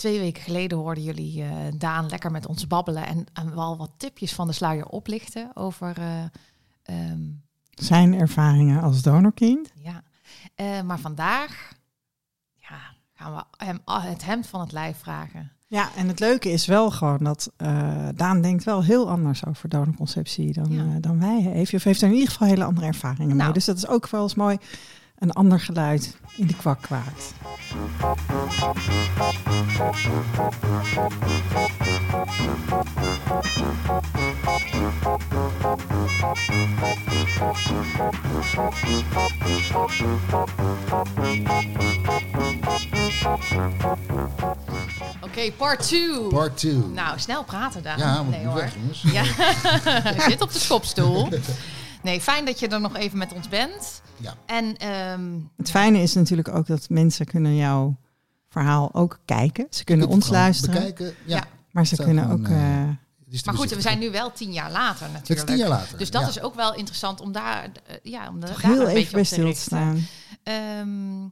twee weken geleden hoorden jullie eh, Daan lekker met ons babbelen en, en wel wat tipjes van de sluier oplichten over. eh, ehm, Zijn ervaringen als donorkind. ja. Eh, maar vandaag ja, gaan we hem het hemd van het lijf vragen. Ja, en het leuke is wel gewoon dat Daan denkt wel heel anders over donorconceptie dan, Ja. dan wij. Heeft, of heeft er in ieder geval hele andere ervaringen mee. Nou. Dus dat is ook wel eens mooi. Een ander geluid in de kwak kwaakt. Oké, part 2. Part 2. Nou, snel praten Daan. ja, moet nee, hoor. weg. Ja, hij zit op de schopstoel. Nee, fijn dat je er nog even met ons bent. Ja. En ehm, Het fijne is natuurlijk ook dat mensen kunnen jouw verhaal ook kijken. Ze kunnen ons luisteren. Bekijken. Ja. Ja. Maar ze kunnen gewoon, ook... eh, eh, maar goed, we zijn nu wel tien jaar later Het is natuurlijk. tien jaar later. Dus dat ja. is ook wel interessant om daar, eh, ja, om daar heel een even beetje bij op te stil te staan. Ehm,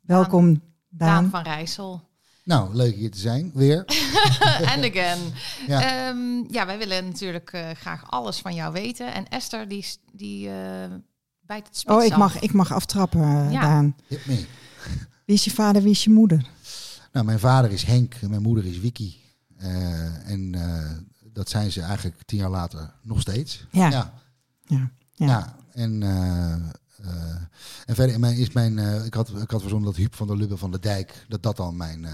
Welkom, Daan Daan. van Rijssel. Nou, leuk hier te zijn. Weer. En again. Ja. Ja. ja, wij willen natuurlijk eh, graag alles van jou weten. En Esther, die, die eh, bijt het spits Oh, ik af. mag, ik mag aftrappen, eh, Ja. Daan. Hit me. Wie is je vader, wie is je moeder? Nou, mijn vader is Henk en mijn moeder is Vicky. Eh, en eh, dat zijn ze eigenlijk tien jaar later nog steeds. Ja. Ja. Ja. Ja. Ja. En, eh, en verder in mijn, is mijn... eh, ik, had, ik had verzonnen dat Huub van der Lubbe van de Dijk... dat dat dan mijn, eh,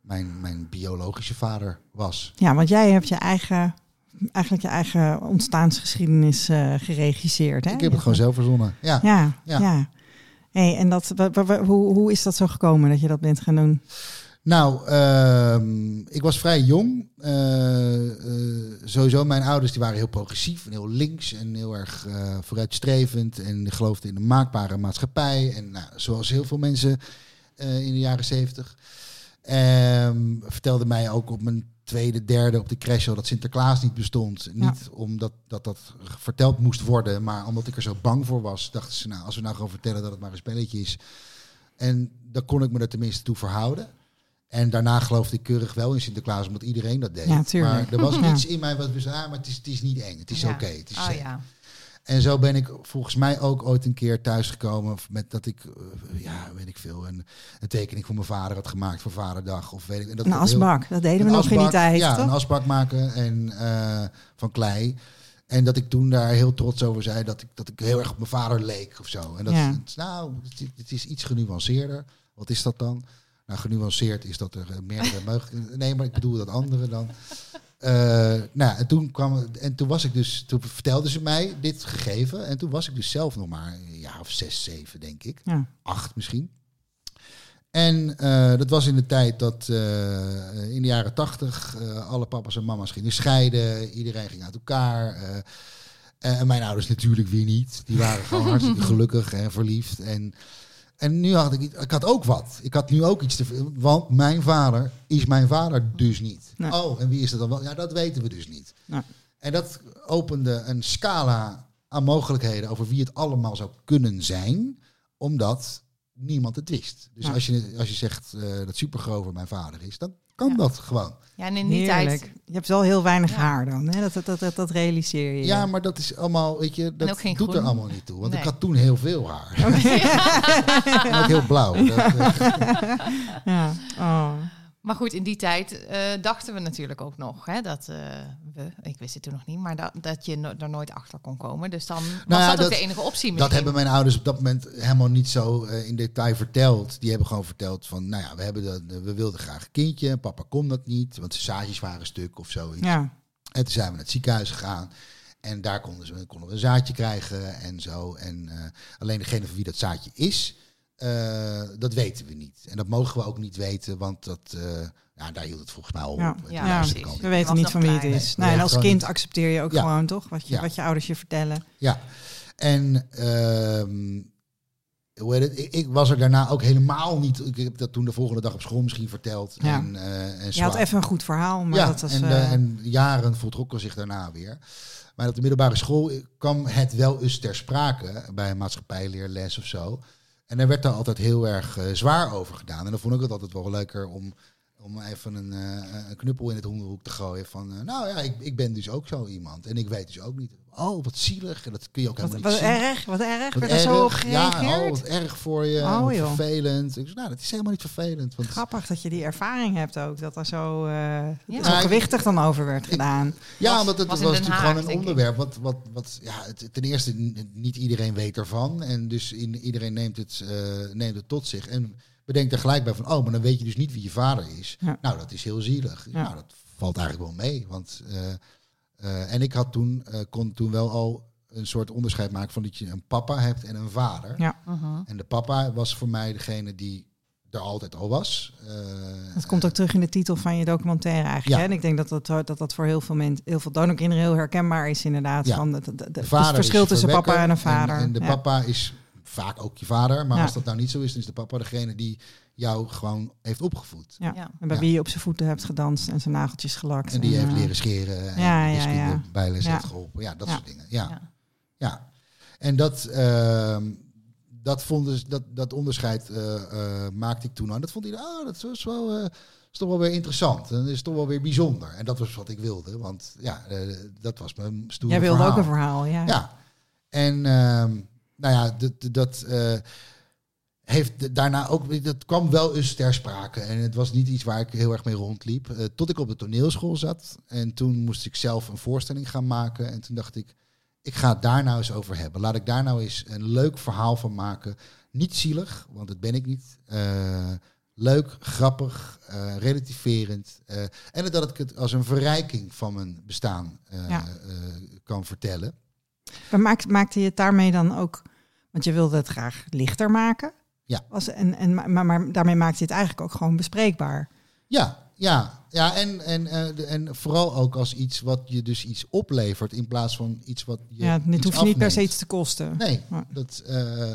mijn, mijn biologische vader was. Ja, want jij hebt je eigen, eigenlijk je eigen ontstaansgeschiedenis geregisseerd. Hè? Ik heb het gewoon zelf verzonnen. Ja. Ja, ja. Ja. Hey, en dat, hoe, hoe is dat zo gekomen dat je dat bent gaan doen? Nou, ehm, ik was vrij jong. Eh, eh, sowieso, mijn ouders die waren heel progressief en heel links en heel erg eh, vooruitstrevend. En geloofden in een maakbare maatschappij. En nou, zoals heel veel mensen in de jaren zeventig. Ehm vertelde mij ook op mijn tweede, derde op de crash al dat Sinterklaas niet bestond. Niet omdat dat, dat verteld moest worden, maar omdat ik er zo bang voor was. Dachten ze, nou, als we nou gewoon vertellen dat het maar een spelletje is. En dan kon ik me er tenminste toe verhouden. En daarna geloofde ik keurig wel in Sinterklaas, omdat iedereen dat deed. Ja, maar er was Ja. iets in mij wat we ah, maar het is, het is niet eng. Het is oké. het is Oh ja. En zo ben ik volgens mij ook ooit een keer thuisgekomen met dat ik, eh, ja, weet ik veel, een, een tekening voor mijn vader had gemaakt voor Vaderdag. Of weet ik, en dat Een heel- asbak, dat deden we nog in die tijd, Ja, toch? een asbak maken en, eh, van klei. En dat ik toen daar heel trots over zei dat ik, dat ik heel erg op mijn vader leek of zo. En dat nou, het is iets genuanceerder. Wat is dat dan? Nou, genuanceerd is dat er eh, meerdere mogelijkheden... Nee, maar ik bedoel dat andere dan. Eh, nou, en toen kwam en toen was ik dus, toen vertelden ze mij dit gegeven. En toen was ik dus zelf nog maar een jaar of zes, zeven, denk ik Ja. acht misschien. En eh, dat was in de tijd dat in de jaren tachtig alle papa's en mama's gingen scheiden. Iedereen ging uit elkaar. en mijn ouders natuurlijk weer niet. Die waren gewoon hartstikke gelukkig en verliefd. En, en nu had ik, ik had ook wat. Ik had nu ook iets te veel. Want mijn vader is mijn vader dus niet. Nee. Oh, en wie is dat dan wel? Ja, dat weten we dus niet. Nee. En dat opende een scala aan mogelijkheden over wie het allemaal zou kunnen zijn, omdat niemand het wist. Dus Ja. als, je, als je zegt eh, dat Supergrover mijn vader is, dan kan Ja. dat gewoon. Ja, en in die Heerlijk. tijd... Je hebt wel heel weinig Ja. haar dan, hè? Dat, dat, dat, dat, dat realiseer je. Ja, maar dat is allemaal, weet je, dat doet er allemaal niet toe. Want Nee. ik had toen heel veel haar. en ook heel blauw. Dat, eh, Ja. Oh. Maar goed, in die tijd eh, dachten we natuurlijk ook nog hè, dat eh, we, ik wist het toen nog niet, maar dat, dat je no- er nooit achter kon komen. Dus dan was Nou ja, dat ook dat- de enige optie. Dat misschien. hebben mijn ouders op dat moment helemaal niet zo eh, in detail verteld. Die hebben gewoon verteld van, nou ja, we, hebben dat, we wilden graag een kindje. Papa kon dat niet, want de zaadjes waren stuk of zoiets. Ja. En toen zijn we naar het ziekenhuis gegaan. En daar konden, ze, konden we een zaadje krijgen en zo. En eh, alleen degene van wie dat zaadje is, eh, dat weten we niet. En dat mogen we ook niet weten, want dat, eh, ja, daar hield het volgens mij al op. Ja. We niet. weten niet van wie het is. Nee, Nee, en als kind niet. accepteer je ook Ja. gewoon, toch? Wat je, Ja. wat je ouders je vertellen. Ja, en ehm, hoe heet het? Ik, ik was er daarna ook helemaal niet. Ik heb dat toen de volgende dag op school misschien verteld. Ja. En, eh en Je had even een goed verhaal, maar ja, dat was... en, en jaren voltrokken zich daarna weer. Maar op de middelbare school kwam het wel eens ter sprake bij een maatschappijleerles of zo. En daar werd daar altijd heel erg eh, zwaar over gedaan. En dan vond ik het altijd wel leuker om om even een, eh, een knuppel in het hondenhoek te gooien. Van, eh, nou ja, ik, ik ben dus ook zo iemand. En ik weet dus ook niet. Oh, wat zielig. En dat kun je ook Wat, helemaal wat niet zien. erg, wat erg. Wat Werd er zo op erg. Ja, gereageerd? oh, wat erg voor je. Oh, wat joh. vervelend. Ik zei, nou, dat is helemaal niet vervelend. Want Grappig dat je die ervaring hebt ook. Dat er zo, eh, Ja. zo gewichtig dan over werd gedaan. Ja, Was- omdat het was natuurlijk Haag, gewoon een onderwerp. Wat, wat, wat, ja, het, ten eerste, niet iedereen weet ervan. En dus in, iedereen neemt het, eh, neemt het tot zich. En bedenkt er gelijk bij van, oh, maar dan weet je dus niet wie je vader is. Ja. Nou, dat is heel zielig. Ja. Nou, dat valt eigenlijk wel mee. Want, eh, eh, en ik had toen, eh, kon toen wel al een soort onderscheid maken van dat je een papa hebt en een vader. Ja. Mhm. En de papa was voor mij degene die er altijd al was. Eh, Dat komt ook terug in de titel van je documentaire eigenlijk. Ja. Hè? En ik denk dat dat, dat dat voor heel veel mensen, heel veel donorkinderen heel herkenbaar is inderdaad. Ja. Van De het vader verschil is tussen papa en een vader. En, de Ja. papa is vaak ook je vader. Maar Ja. als dat nou niet zo is, dan is de papa degene die jou gewoon heeft opgevoed. Ja. Ja. En bij Ja. wie je op zijn voeten hebt gedanst en zijn nageltjes gelakt. En die heeft eh, leren scheren en ja, ja, bijles Ja. heeft geholpen. Ja, dat Ja. soort dingen. Ja, ja. Ja. En dat, ehm, dat, vonden ze- dat, dat onderscheid eh, eh, maakte ik toen aan. Dat vond hij, ah, dat is wel... eh, is toch wel weer interessant. En dat is toch wel weer bijzonder. En dat was wat ik wilde. Want ja, eh, dat was mijn stoere Jij wilde verhaal. ook een verhaal, ja. Ja. En ehm, nou ja, dat, dat eh, heeft daarna ook, dat kwam wel eens ter sprake. En het was niet iets waar ik heel erg mee rondliep. eh, tot ik op de toneelschool zat. En toen moest ik zelf een voorstelling gaan maken. En toen dacht ik, ik ga het daar nou eens over hebben. Laat ik daar nou eens een leuk verhaal van maken. Niet zielig, want dat ben ik niet. Eh, leuk, grappig, relativerend. en dat ik het als een verrijking van mijn bestaan Ja. kan vertellen. Maar maak, maakte je het daarmee dan ook, want je wilde het graag lichter maken. Ja. Was, en, en, maar, maar daarmee maakte je het eigenlijk ook gewoon bespreekbaar. Ja, ja, ja en, en, eh, en vooral ook als iets wat je dus iets oplevert in plaats van iets wat je. Ja, iets hoeft niet per se iets te kosten. Nee, Ja. dat. eh,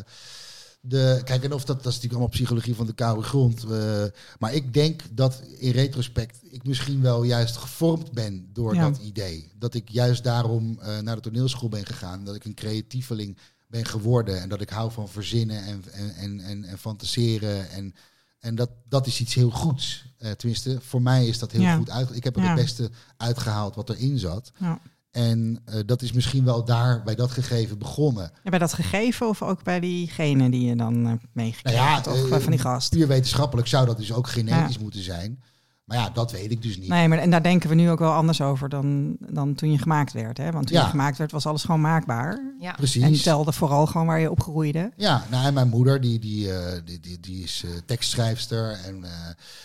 de, kijk, en of dat, dat is natuurlijk allemaal psychologie van de koude grond. eh, maar ik denk dat in retrospect ik misschien wel juist gevormd ben door Ja. dat idee. Dat ik juist daarom naar de toneelschool ben gegaan. Dat ik een creatieveling ben geworden. En dat ik hou van verzinnen en, en, en, en, en fantaseren. En, en dat, dat is iets heel goeds. Eh, tenminste, voor mij is dat heel Ja. goed uit. Ik heb er Ja. het beste uitgehaald wat erin zat. Ja. En eh, dat is misschien wel daar bij dat gegeven begonnen. Ja, bij dat gegeven of ook bij diegene die je dan hebt meegekregen? Nou ja, van die gast. Puur wetenschappelijk zou dat dus ook genetisch moeten zijn. Maar ja, dat weet ik dus niet. Nee, maar en daar denken we nu ook wel anders over dan, dan toen je gemaakt werd. Hè? Want toen Ja. je gemaakt werd, was alles gewoon maakbaar. Ja. Precies. En telde vooral gewoon waar je opgroeide. Ja, nou en mijn moeder die, die, eh, die, die, die is eh, tekstschrijfster. En, eh,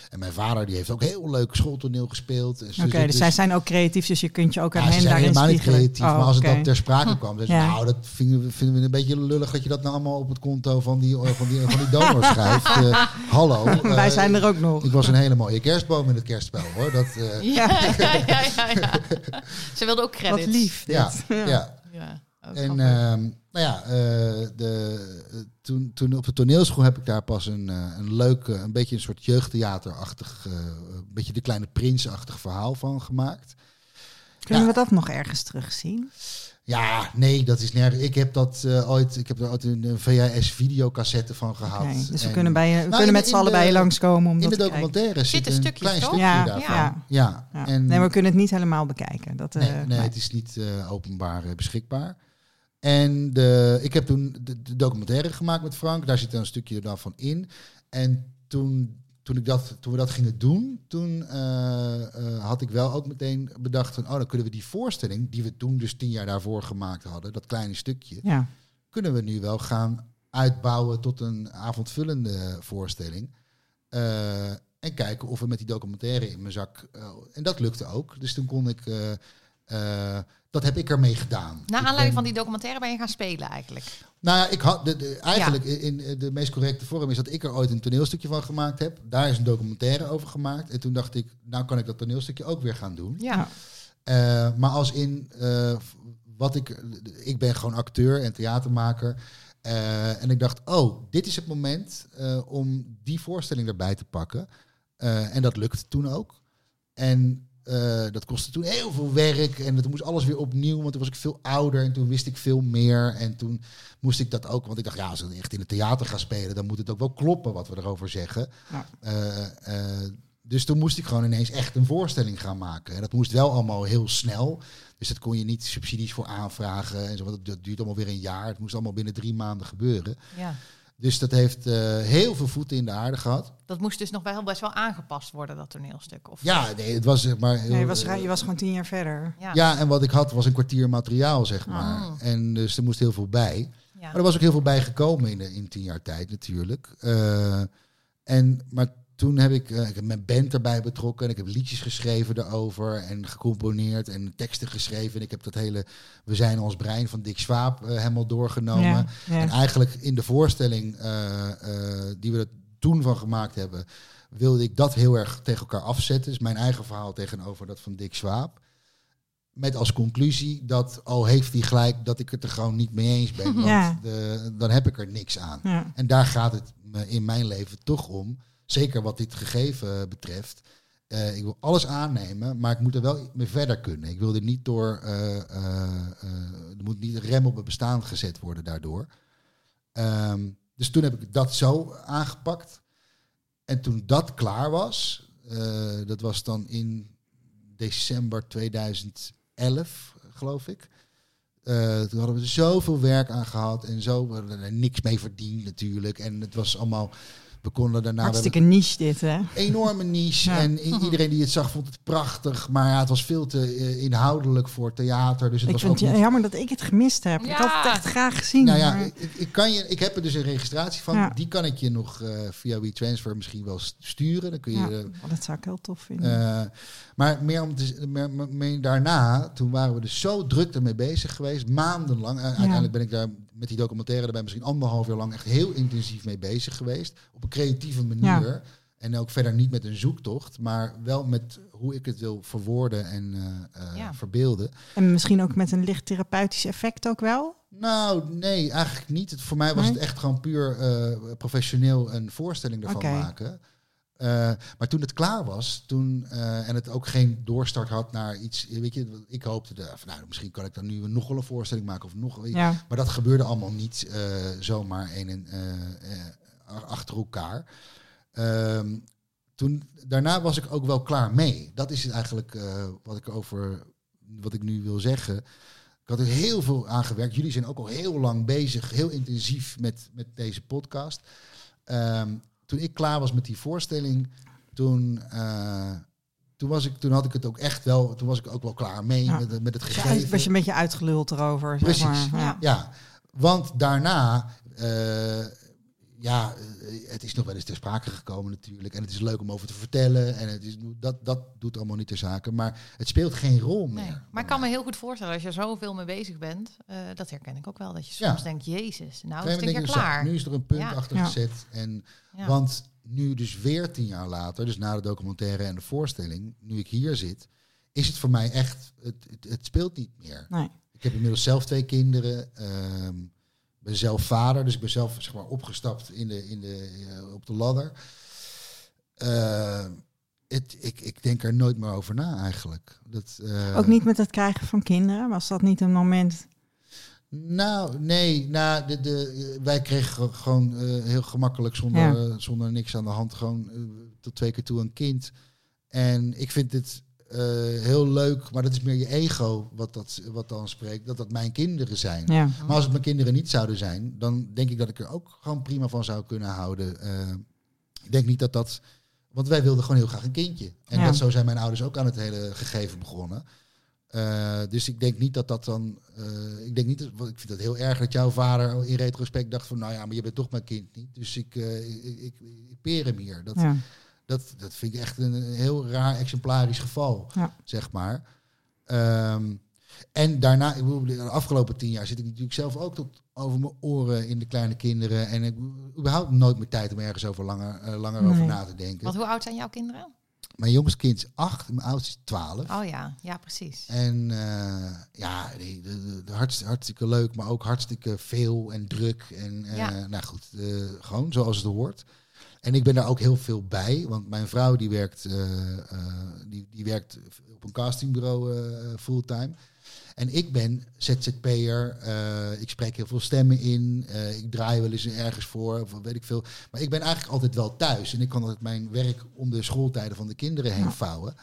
en mijn vader die heeft ook heel leuk schooltoneel gespeeld. Oké, dus, zij zijn ook creatief, dus je kunt je ook aan ja, ze hen zijn daarin helemaal niet spiegelen. creatief. Oh, maar als het dan ter sprake kwam, dan Ja. nou, dat vinden we, vinden we een beetje lullig dat je dat nou allemaal op het konto van die, van die, van die donor schrijft. Eh, hallo. Wij zijn er ook nog. Ik was een hele mooie kerstboom in het kerstspel hoor. Dat, eh, Ja, ja, ja, ja, ja. Ze wilde ook credits. Wat lief. Dit. ja, ja. Ja, ook En ehm, nou ja, eh, de, toen, toen op de toneelschool heb ik daar pas een, eh, een leuk, een beetje een soort jeugdtheaterachtig, eh, een beetje de kleine prinsachtig verhaal van gemaakt. Kunnen Ja. we dat nog ergens terugzien? Ja, nee, dat is nergens. Ik heb dat eh, ooit, ik heb er ooit een, VHS-videocassette van gehad. Oké, dus we En kunnen, bij je, we Nou, kunnen in met z'n allen bij je langskomen om in dat de documentaire zit Zitten een stukjes, klein toch? stukje Ja, daarvan. ja. Ja, Ja. En, nee, we kunnen het niet helemaal bekijken. Dat, eh, Nee, nee, nee. het is niet eh, openbaar eh, beschikbaar. En de, ik heb toen de, de documentaire gemaakt met Frank. Daar zit er een stukje daarvan in. En toen, toen, ik dat, toen we dat gingen doen, toen eh, eh, had ik wel ook meteen bedacht van... oh, dan kunnen we die voorstelling, die we toen dus tien jaar daarvoor gemaakt hadden... dat kleine stukje, Ja. kunnen we nu wel gaan uitbouwen tot een avondvullende voorstelling. Eh, en kijken of we met die documentaire in mijn zak. en dat lukte ook. Dus toen kon ik. dat heb ik ermee gedaan. Na aanleiding ben- van die documentaire ben je gaan spelen eigenlijk. Nou ja, ik had. De, de- eigenlijk in, in de meest correcte vorm is dat ik er ooit een toneelstukje van gemaakt heb. Daar is een documentaire over gemaakt. En toen dacht ik, nou kan ik dat toneelstukje ook weer gaan doen. Ja. Eh, maar als in eh, wat ik. Ik ben gewoon acteur en theatermaker. Eh, en ik dacht, oh, dit is het moment om die voorstelling erbij te pakken. En dat lukte toen ook. En eh, dat kostte toen heel veel werk. En toen moest alles weer opnieuw. Want toen was ik veel ouder. En toen wist ik veel meer. En toen moest ik dat ook. Want ik dacht, ja, als ik echt in het theater ga spelen, dan moet het ook wel kloppen wat we erover zeggen. Ja. Eh, eh, Dus toen moest ik gewoon ineens echt een voorstelling gaan maken. En dat moest wel allemaal heel snel. Dus dat kon je niet subsidies voor aanvragen en zo. Want dat duurt allemaal weer een jaar. Het moest allemaal binnen drie maanden gebeuren. Ja. Dus dat heeft eh, heel veel voeten in de aarde gehad. Dat moest dus nog wel best wel aangepast worden, dat toneelstuk. Of Ja, nee, het was zeg maar. Heel, Nee, je, was, eh, je was gewoon tien jaar verder. ja. ja, en wat ik had was een kwartier materiaal, zeg maar. Oh. En dus er moest heel veel bij. Ja. Maar er was ook heel veel bij gekomen in, de, in tien jaar tijd natuurlijk. Eh, en, maar toen heb ik, eh, ik heb mijn band erbij betrokken. En ik heb liedjes geschreven daarover. En gecomponeerd en teksten geschreven. En ik heb dat hele We zijn ons brein van Dick Swaap eh, helemaal doorgenomen. Ja, ja. En eigenlijk in de voorstelling eh, die we er toen van gemaakt hebben... wilde ik dat heel erg tegen elkaar afzetten. Dus mijn eigen verhaal tegenover dat van Dick Swaap. Met als conclusie dat, al heeft hij gelijk, dat ik het er gewoon niet mee eens ben. Want Ja. de, dan heb ik er niks aan. En daar gaat het me in mijn leven toch om. Zeker wat dit gegeven betreft. Eh, ik wil alles aannemen, maar ik moet er wel mee verder kunnen. Ik wil er niet door. eh, eh, eh, er moet niet een rem op het bestaan gezet worden daardoor. Ehm, dus toen heb ik dat zo aangepakt. En toen dat klaar was, eh, dat was dan in december 2011, geloof ik. Eh, toen hadden we zoveel werk aan gehad en zo. We hadden er niks mee verdiend natuurlijk. En het was allemaal... We konden daarna... we Hartstikke niche dit, hè? enorme niche. Ja. En i- iedereen die het zag vond het prachtig. Maar ja, het was veel te eh, inhoudelijk voor theater. Dus het Ik was vind ook het niet... jammer dat ik het gemist heb. Ik had het echt graag gezien. Nou ja, maar- ik, ik, kan je, ik heb er dus een registratie van. Ja. Die kan ik je nog eh, via WeTransfer misschien wel st- sturen. Dan kun je... ja, oh, dat zou ik heel tof vinden. Eh, maar meer om te, meer, meer- meer daarna, toen waren we dus zo druk ermee bezig geweest, maandenlang. En uiteindelijk ben ik daar met die documentaire erbij misschien anderhalf jaar lang echt heel intensief mee bezig geweest. Op een creatieve manier. En ook verder niet met een zoektocht, maar wel met hoe ik het wil verwoorden en eh, eh, Ja. verbeelden. En misschien ook met een licht therapeutisch effect ook wel. Nou, nee, eigenlijk niet. Het, voor mij was Nee? het echt gewoon puur eh, professioneel een voorstelling ervan maken. Eh, maar toen het klaar was, toen, eh, en het ook geen doorstart had naar iets, weet je, ik hoopte, de, van, nou, misschien kan ik dan nu nog wel een voorstelling maken of nog. Ja. maar dat gebeurde allemaal niet eh, zomaar een en, achter elkaar. Ehm, toen, daarna was ik ook wel klaar mee. Dat is eigenlijk wat ik over, wat ik nu wil zeggen. Ik had er heel veel aan gewerkt. Jullie zijn ook al heel lang bezig, heel intensief met, met deze podcast. Ehm, toen ik klaar was met die voorstelling, toen, eh, toen, was ik, toen had ik het ook echt wel, toen was ik ook wel klaar mee Ja. met, met het Ja, gegeven. was je een beetje uitgeluld erover. Zeg maar. Ja. Ja, want daarna, eh, ja, eh, het is nog wel eens ter sprake gekomen natuurlijk. En het is leuk om over te vertellen. En het is, dat, dat doet allemaal niet ter zake. Maar het speelt geen rol meer. Nee. Maar ik kan me heel goed voorstellen, als je er zoveel mee bezig bent, eh, dat herken ik ook wel, dat je soms Ja. denkt, jezus, nou is het denk je, klaar. zo, Nu is er een punt Ja. achter Ja. gezet. En, Ja. Want nu dus weer tien jaar later, dus na de documentaire en de voorstelling, nu ik hier zit, is het voor mij echt, het, het, het speelt niet meer. Nee. Ik heb inmiddels zelf twee kinderen. ehm ben zelf vader, dus ik ben zelf zeg maar, opgestapt in de, in de, eh, op de ladder. Eh, het, ik, ik denk er nooit meer over na eigenlijk. Dat, eh, Ook niet met het krijgen van kinderen. Was dat niet een moment? Nou, nee. Nou, de, de, wij kregen ge- gewoon heel gemakkelijk, zonder, Ja. zonder niks aan de hand, gewoon tot twee keer toe een kind. En ik vind het heel leuk, maar dat is meer je ego wat, dat, wat dan spreekt, dat dat mijn kinderen zijn. Ja. Maar als het mijn kinderen niet zouden zijn, dan denk ik dat ik er ook gewoon prima van zou kunnen houden. Eh, ik denk niet dat dat. Want wij wilden gewoon heel graag een kindje. En Ja. dat, zo zijn mijn ouders ook aan het hele gegeven begonnen. Eh, dus ik denk niet dat dat dan. eh, ik denk niet. Dat, ik vind het heel erg dat jouw vader in retrospect dacht van. Nou ja, maar je bent toch mijn kind niet. Dus ik, eh, ik, ik, ik peer hem hier. Dat, Ja. Dat, dat vind ik echt een heel raar exemplarisch geval, Ja. zeg maar. Ehm, en daarna, ik bedoel, de afgelopen tien jaar zit ik natuurlijk zelf ook tot over mijn oren in de kleine kinderen. En ik heb überhaupt nooit meer tijd om ergens over langer, eh, langer over na te denken. Want hoe oud zijn jouw kinderen? Mijn jongste kind is acht, mijn oudste is twaalf. Oh ja, ja precies. En eh, ja, de, de, de hartst- hartstikke leuk, maar ook hartstikke veel en druk. En eh, Ja. nou goed, eh, gewoon zoals het hoort. En ik ben daar ook heel veel bij, want mijn vrouw die werkt, eh, eh, die, die werkt op een castingbureau eh, fulltime. En ik ben ZZP'er, eh ik spreek heel veel stemmen in, ik draai wel eens ergens voor, of weet ik veel. Maar ik ben eigenlijk altijd wel thuis en ik kan altijd mijn werk om de schooltijden van de kinderen heen vouwen.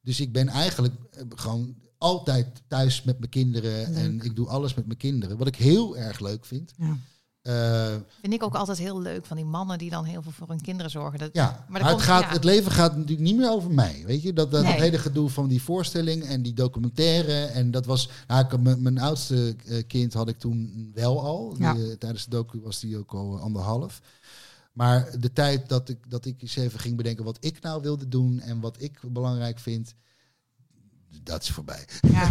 Dus ik ben eigenlijk gewoon altijd thuis met mijn kinderen en ik doe alles met mijn kinderen. Wat ik heel erg leuk vind. Ja. Eh, Vind ik ook altijd heel leuk van die mannen die dan heel veel voor hun kinderen zorgen. Dat, Ja, Maar het, komt- gaat, ja. het leven gaat natuurlijk niet meer over mij. Weet je, dat, dat, Nee. dat hele gedoe van die voorstelling en die documentaire. En dat was, nou, mijn, mijn oudste eh, kind had ik toen wel al. Die, Ja. eh, tijdens de docu was die ook al anderhalf. Maar de tijd dat ik, dat ik eens even ging bedenken wat ik nou wilde doen en wat ik belangrijk vind, dat is voorbij. Ja.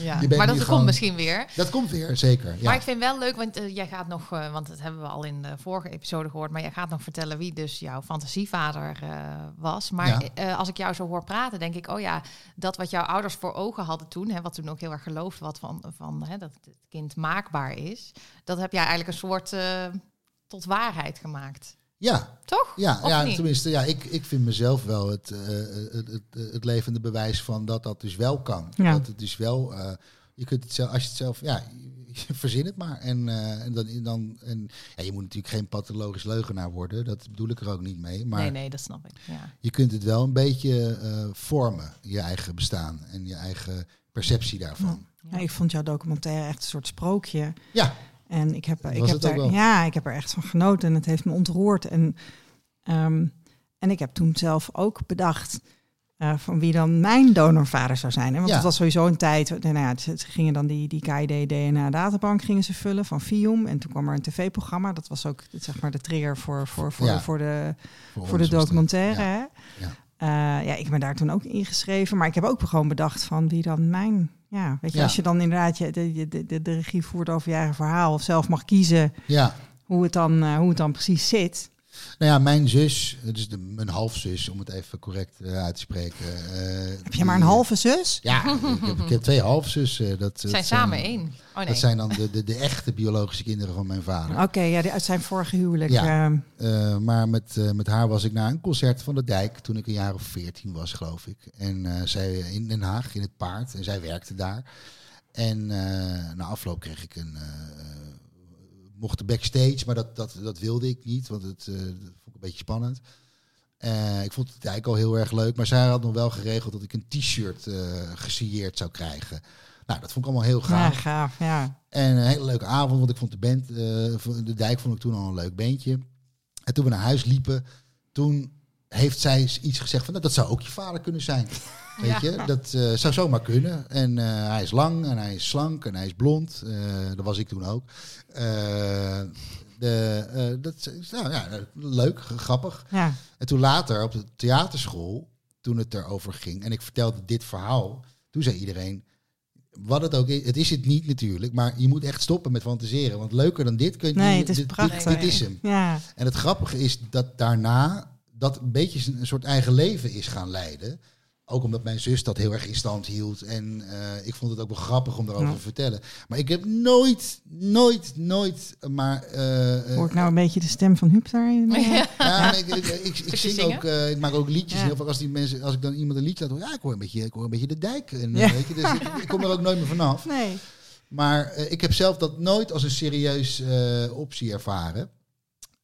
ja. Je bent maar dat komt gewoon- misschien weer. dat komt weer, zeker. Ja. Maar ik vind wel leuk, want eh, jij gaat nog, eh, want dat hebben we al in de vorige episode gehoord, maar jij gaat nog vertellen wie dus jouw fantasievader eh, was. Maar Ja. eh, als ik jou zo hoor praten, denk ik, oh ja, dat wat jouw ouders voor ogen hadden toen, hè, wat toen ook heel erg geloofd wat van, van hè, dat het kind maakbaar is, dat heb jij eigenlijk een soort eh, tot waarheid gemaakt. Ja, Toch? Ja, Of ja niet? tenminste, ja, ik, ik vind mezelf wel het, eh, het, het, het levende bewijs van dat dat dus wel kan. Ja. Dat het dus wel, eh, je kunt het zelf, als je het zelf, ja, je verzin het maar. En, eh, en dan, dan en, ja, je moet natuurlijk geen pathologisch leugenaar worden, dat bedoel ik er ook niet mee. Maar nee, nee, dat snap ik. Ja. je kunt het wel een beetje eh, vormen, je eigen bestaan en je eigen perceptie daarvan. Ja, ik vond jouw documentaire echt een soort sprookje. Ja, En ik heb, ik heb daar, ja, ik heb er echt van genoten en het heeft me ontroerd. En, ehm, en ik heb toen zelf ook bedacht eh, van wie dan mijn donorvader zou zijn. hè. Want Ja. het was sowieso een tijd, nou ja, ze, ze gingen dan die, die KID DNA databank gingen ze vullen van Fium. En toen kwam er een tv-programma. Dat was ook zeg maar de trigger voor, voor, voor, Ja. voor de, voor, voor de documentaire. Ja. Ja. Eh, ja, ik me daar toen ook ingeschreven. Maar ik heb ook gewoon bedacht van wie dan mijn... Ja, weet je, Ja. als je dan inderdaad je, de, de, de, de regie voert over je eigen verhaal... of zelf mag kiezen ja. hoe het dan, eh, hoe het dan precies zit. Nou ja, mijn zus, dus de, mijn halfzus, om het even correct eh, uit te spreken. eh, Heb je maar een halve zus? Ja, ik heb, ik heb twee halfzussen. Dat, Zijn dat samen één. Oh nee. Dat zijn dan de, de, de echte biologische kinderen van mijn vader. Oké, ja, die uit zijn vorige huwelijk. Ja. eh, Eh, maar met, eh, met haar was ik naar een concert van de Dijk toen ik een jaar of veertien was, geloof ik. En eh, zij in Den Haag, in het paard. En zij werkte daar. En eh, na afloop kreeg ik een... mocht de backstage, maar dat, dat, dat wilde ik niet, want het eh, dat vond ik een beetje spannend. Eh, ik vond de Dijk al heel erg leuk, maar zij had nog wel geregeld dat ik een t-shirt gesigneerd zou krijgen. Nou, dat vond ik allemaal heel ja, gaaf. gaaf, ja. En een hele leuke avond, want ik vond de band, de dijk vond ik toen al een leuk bandje. En toen we naar huis liepen, toen heeft zij iets gezegd van, nou, dat zou ook je vader kunnen zijn. Weet Ja. je, dat eh, zou zomaar kunnen. En eh, hij is lang en hij is slank en hij is blond. Eh, dat was ik toen ook. De, dat is nou, ja, leuk, grappig. ja. En toen later op de theaterschool, toen het erover ging en ik vertelde dit verhaal, toen zei iedereen, wat het ook is, het is het niet natuurlijk, maar je moet echt stoppen met fantaseren, want leuker dan dit kun je Nee, niet. het is dit, prachtig. Dit, dit is hem. Ja, En het grappige is dat daarna dat een beetje een soort eigen leven is gaan leiden. Ook omdat mijn zus dat heel erg in stand hield. En eh, ik vond het ook wel grappig om daarover Ja. te vertellen. Maar ik heb nooit, nooit, nooit maar... eh, eh, hoor ik nou een beetje de stem van Huub daarin? Ja. ik, ik, ik, ik Stukje zing zingen? ook, eh, ik maak ook liedjes. Ja. Heel vaak als die mensen, als ik dan iemand een liedje laat horen, ja, ik hoor een beetje, ik hoor een beetje de dijk. En, Ja. weet je, dus ik, ik kom er ook nooit meer vanaf. Nee. Maar eh, ik heb zelf dat nooit als een serieus eh, optie ervaren.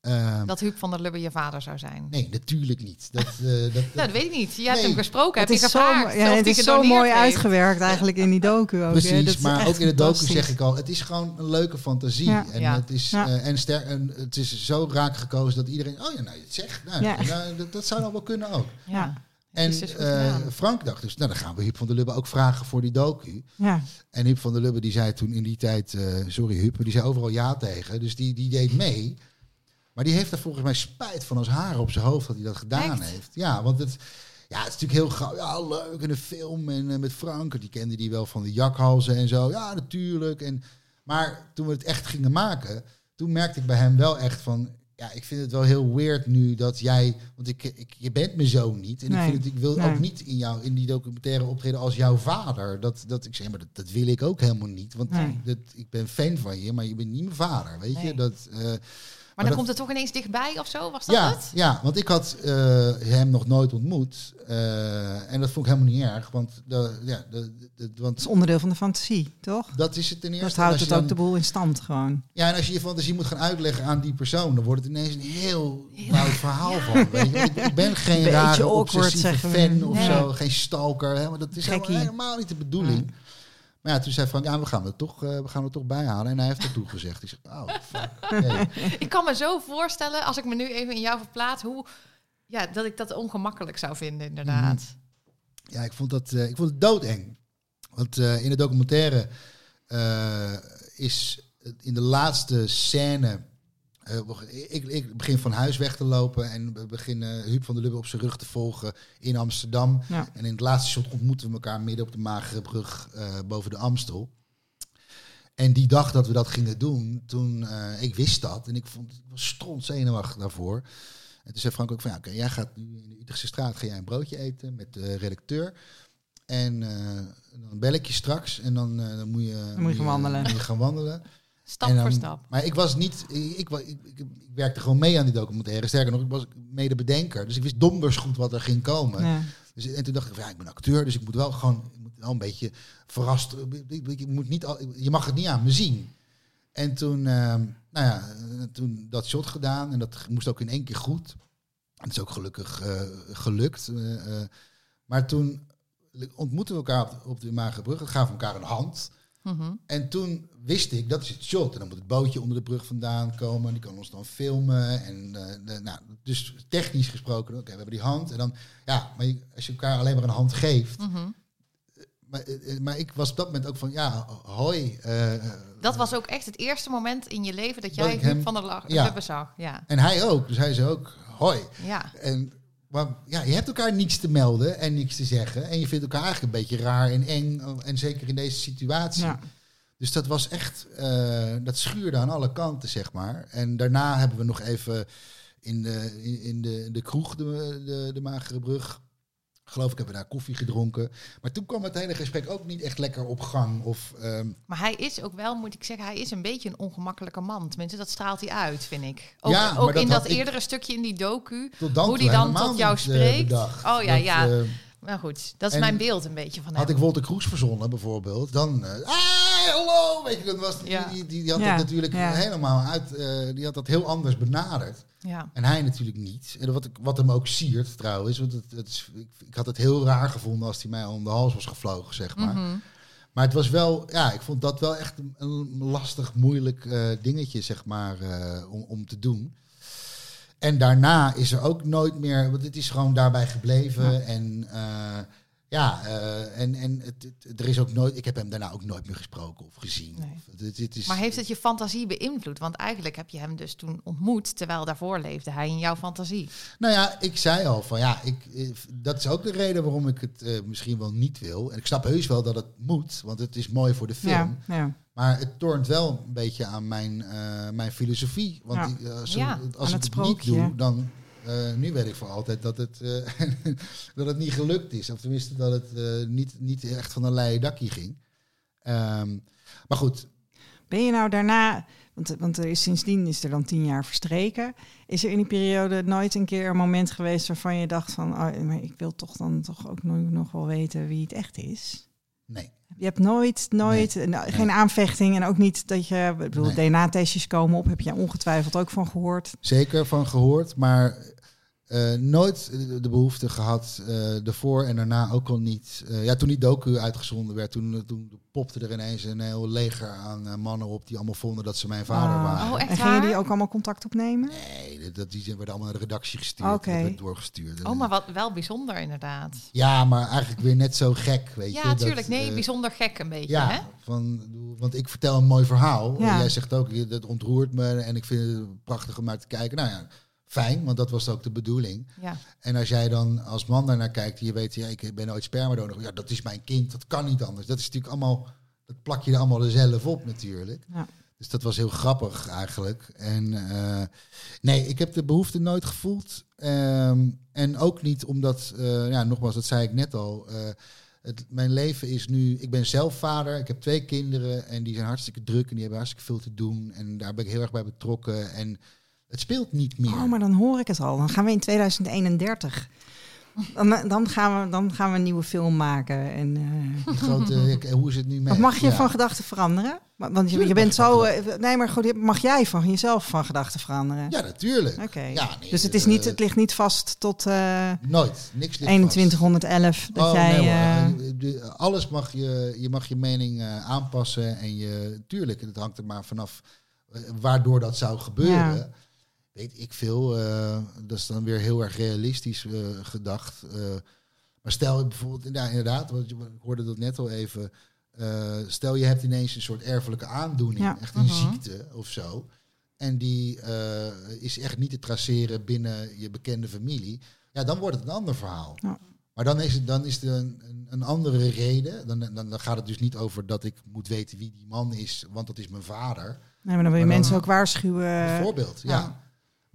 Ehm, Dat Huub van der Lubbe je vader zou zijn. nee, natuurlijk niet. Dat, eh, dat, Nou, dat weet ik niet. Je hebt Nee. hem gesproken, Het heb je is zo, gevraagd. ja, het is zo mooi heeft. uitgewerkt eigenlijk in die docu ook. hè. Precies, Dat is maar ook in de docu zeg ik al, het is gewoon een leuke fantasie. Ja. En, Ja. Het is, Ja. eh, en, ster, en het is zo raak gekozen dat iedereen, oh ja, nou, je het zegt. Nou, Ja. nou, dat, dat zou dan wel kunnen ook. Ja. En dus eh. Frank dacht dus, nou dan gaan we Huub van der Lubbe ook vragen voor die docu. Ja, En Huub van der Lubbe die zei toen in die tijd, eh, sorry Huub, maar die zei overal ja tegen. Dus die, die deed mee. Maar die heeft er volgens mij spijt van als haar op zijn hoofd dat hij dat gedaan Echt? heeft. Ja, want het, ja, het is natuurlijk heel gauw. Ja, leuk in de film en eh, met Frank. Die kende die wel van de jakhalzen en zo. Ja, natuurlijk. En, maar toen we het echt gingen maken, toen merkte ik bij hem wel echt van... Ja, ik vind het wel heel weird nu dat jij... Want ik, ik, je bent me zo niet. En Nee, ik, vind het, ik wil nee. ook niet in, jou, in die documentaire optreden als jouw vader. Dat, dat, ik zeg, maar dat, dat wil ik ook helemaal niet. Want Nee. dat, ik ben fan van je, maar je bent niet mijn vader, weet je. Dat, eh, dan dat- komt het toch ineens dichtbij of zo? Was dat Ja, het? ja, want ik had eh, hem nog nooit ontmoet. eh, en dat vond ik helemaal niet erg. Want, de, ja, de, de- want is onderdeel van de fantasie, toch? dat is het ten eerste. Dat houdt het ook dan- de boel in stand gewoon. Ja, en als je je fantasie moet gaan uitleggen aan die persoon, dan wordt het ineens een heel oud verhaal van. Weet je? Ik, ik ben geen Beetje rare, awkward, obsessieve we. fan of Nee. zo, geen stalker. Hè, maar dat is helemaal niet de bedoeling. Maar ja, toen zei Frank, ja, we gaan het toch, eh, we gaan het toch bijhalen. En hij heeft het toegezegd. Ik zeg, oh, fuck. Ik kan me zo voorstellen, als ik me nu even in jou verplaats, hoe, ja, dat ik dat ongemakkelijk zou vinden, inderdaad. Ja, ik vond, dat, eh, ik vond het doodeng. Want eh, in de documentaire is in de laatste scène... eh, ik, ik begin van huis weg te lopen en we beginnen Huub van der Lubbe op zijn rug te volgen in Amsterdam. Ja. En in het laatste shot ontmoeten we elkaar midden op de magere brug eh, boven de Amstel. En die dag dat we dat gingen doen, toen, eh, ik wist dat en ik vond, ik was stront zenuwachtig daarvoor. En toen zei Frank ook van, ja, oké, jij gaat nu in de Utrechtse straat ga jij een broodje eten met de redacteur. En dan bel ik je straks en dan, dan moet je, moet je gaan wandelen. moet je gaan wandelen. Stap dan- voor stap. Maar ik was niet, ik, ik, ik, werkte gewoon mee aan die documentaire. Sterker nog, ik was medebedenker. Dus ik wist donders goed wat er ging komen. Ja. Dus, en toen dacht ik, van, ja, ik ben acteur, dus ik moet wel gewoon ik moet wel een beetje verrast. Ik, moet niet al, je mag het niet aan me zien. En toen, ehm, nou ja, toen dat shot gedaan en dat moest ook in één keer goed. Het is ook gelukkig eh, gelukt. eh, eh. maar toen ontmoetten we elkaar op, op de Magerbrug. We gaven elkaar een hand. Mhm. En toen wist ik, dat is het shot. En dan moet het bootje onder de brug vandaan komen. Die kan ons dan filmen. En, eh, de- nou, dus technisch gesproken, oké, we hebben die hand. En dan, ja, maar je- als je elkaar alleen maar een hand geeft. Mhm. Maar, eh, maar ik was op dat moment ook van, ja, hoi. eh, Dat was ook echt het eerste moment in je leven dat jij hem- van der Lag ja. Zag. Ja, En hij ook. Dus hij zei ook, hoi. ja. En maar, ja, je hebt elkaar niets te melden en niks te zeggen. En je vindt elkaar eigenlijk een beetje raar en eng. En zeker in deze situatie. Ja. Dus dat was echt, eh, dat schuurde aan alle kanten, zeg maar. En daarna hebben we nog even in de, in, in de, de kroeg, de, de, de Magere Brug, geloof ik, hebben we daar koffie gedronken. Maar toen kwam het hele gesprek ook niet echt lekker op gang. Of, ehm, Maar hij is ook wel, moet ik zeggen, hij is een beetje een ongemakkelijke man. Tenminste, dat straalt hij uit, vind ik. Ook, Ja, ook dat in dat eerdere stukje in die docu. Hoe die dan tot jou eh, spreekt. bedacht. Oh ja, Dat, ja. eh, Maar goed, dat is En mijn beeld een beetje van hem. Had ik Wolter Kroes verzonnen bijvoorbeeld, dan... eh hey, hallo! Weet je, dat was, Ja. die, die, die had Ja, dat natuurlijk ja. helemaal uit... eh, die had dat heel anders benaderd. Ja. En hij natuurlijk niet. En wat, ik, wat hem ook siert trouwens, want het, het is, ik, ik had het heel raar gevonden als hij mij om de hals was gevlogen, zeg maar. Mhm. Maar het was wel, ja, ik vond dat wel echt een, een lastig, moeilijk eh, dingetje, zeg maar, eh, om, om te doen. En daarna is er ook nooit meer, want het is gewoon daarbij gebleven. Ja. En eh, ja, eh, en, en het, het- er is ook nooit, ik heb hem daarna ook nooit meer gesproken of gezien. Nee. Of, het, het is, Maar heeft het je fantasie beïnvloed? Want eigenlijk heb je hem dus toen ontmoet, terwijl daarvoor leefde hij in jouw fantasie. Nou ja, ik zei al van ja, ik, eh, dat is ook de reden waarom ik het misschien wel niet wil. En ik snap heus wel dat het moet, want het is mooi voor de film. Ja, ja. Maar het tornt wel een beetje aan mijn, eh, mijn filosofie. Want Ja. eh, als, Ja, als ik het niet doe, dan... eh, nu weet ik voor altijd dat het, dat het niet gelukt is. Of tenminste dat het niet, niet echt van een leien dakje ging. Ehm, maar goed, Ben je nou daarna, want, want er is, sindsdien is er dan tien jaar verstreken. Is er in die periode nooit een keer een moment geweest waarvan je dacht van, oh, maar ik wil toch dan toch ook nog, nog wel weten wie het echt is? Nee. Je hebt nooit, nooit, nou, geen aanvechting en ook niet dat je, ik bedoel, Nee. DNA-testjes komen op, heb je ongetwijfeld ook van gehoord. Zeker van gehoord, maar eh, nooit de behoefte gehad. eh ervoor en daarna ook al niet. Eh, ja, toen die docu uitgezonden werd, toen, toen popte er ineens een heel leger aan mannen op die allemaal vonden dat ze mijn vader waren. Oh, echt en gingen die ook allemaal contact opnemen? Nee, dat- die zijn- werden allemaal naar de redactie gestuurd. En doorgestuurd. Oh, maar wat wel bijzonder inderdaad. Ja, maar eigenlijk weer net zo gek, weet je. Ja, dat, tuurlijk. Nee, bijzonder gek een beetje, ja, hè? van, want ik vertel een mooi verhaal. Ja. En jij zegt ook, dat ontroert me en ik vind het prachtig om naar te kijken. Nou ja, fijn, want dat was ook de bedoeling. Ja. En als jij dan als man daarnaar kijkt je weet, ja, ik ben ooit spermadonor. Ja, dat is mijn kind, dat kan niet anders. Dat is natuurlijk allemaal, dat plak je er allemaal zelf op natuurlijk. Ja. Dus dat was heel grappig eigenlijk. En eh, nee, ik heb de behoefte nooit gevoeld. Ehm, en ook niet omdat, eh, ja, nogmaals, dat zei ik net al. eh, het, mijn leven is nu, ik ben zelf vader, ik heb twee kinderen en die zijn hartstikke druk en die hebben hartstikke veel te doen. En daar ben ik heel erg bij betrokken. En Het speelt niet meer. Oh, maar dan hoor ik het al. Dan gaan we in 2031. Dan, dan, gaan, we, dan gaan we een nieuwe film maken. En, eh, grote, eh, hoe is het nu met... Of mag je ja. van gedachten veranderen? Want je, je bent zo. eh, Nee, maar goed, mag jij van jezelf van gedachten veranderen? Ja, natuurlijk. Oké. Ja, nee, dus het, is eh, niet, het ligt niet vast tot eh, Nooit. Niks ligt 2111 dat Oh, jij. nee, eh, alles mag je, je mag je mening eh, aanpassen en je, tuurlijk, het hangt er maar vanaf eh, waardoor dat zou gebeuren. Ja. Weet ik veel, eh, dat is dan weer heel erg realistisch eh, gedacht. Eh, maar stel je bijvoorbeeld, ja, inderdaad, want ik hoorde dat net al even. stel je hebt ineens een soort erfelijke aandoening, Ja. echt een Mhm. ziekte of zo. En die is echt niet te traceren binnen je bekende familie. Ja, dan wordt het een ander verhaal. Ja. Maar dan is het, dan is er een, een, andere reden. Dan, dan, dan gaat het dus niet over dat ik moet weten wie die man is, want dat is mijn vader. nee, maar dan wil je maar dan- mensen ook waarschuwen. Bijvoorbeeld, ja. ja.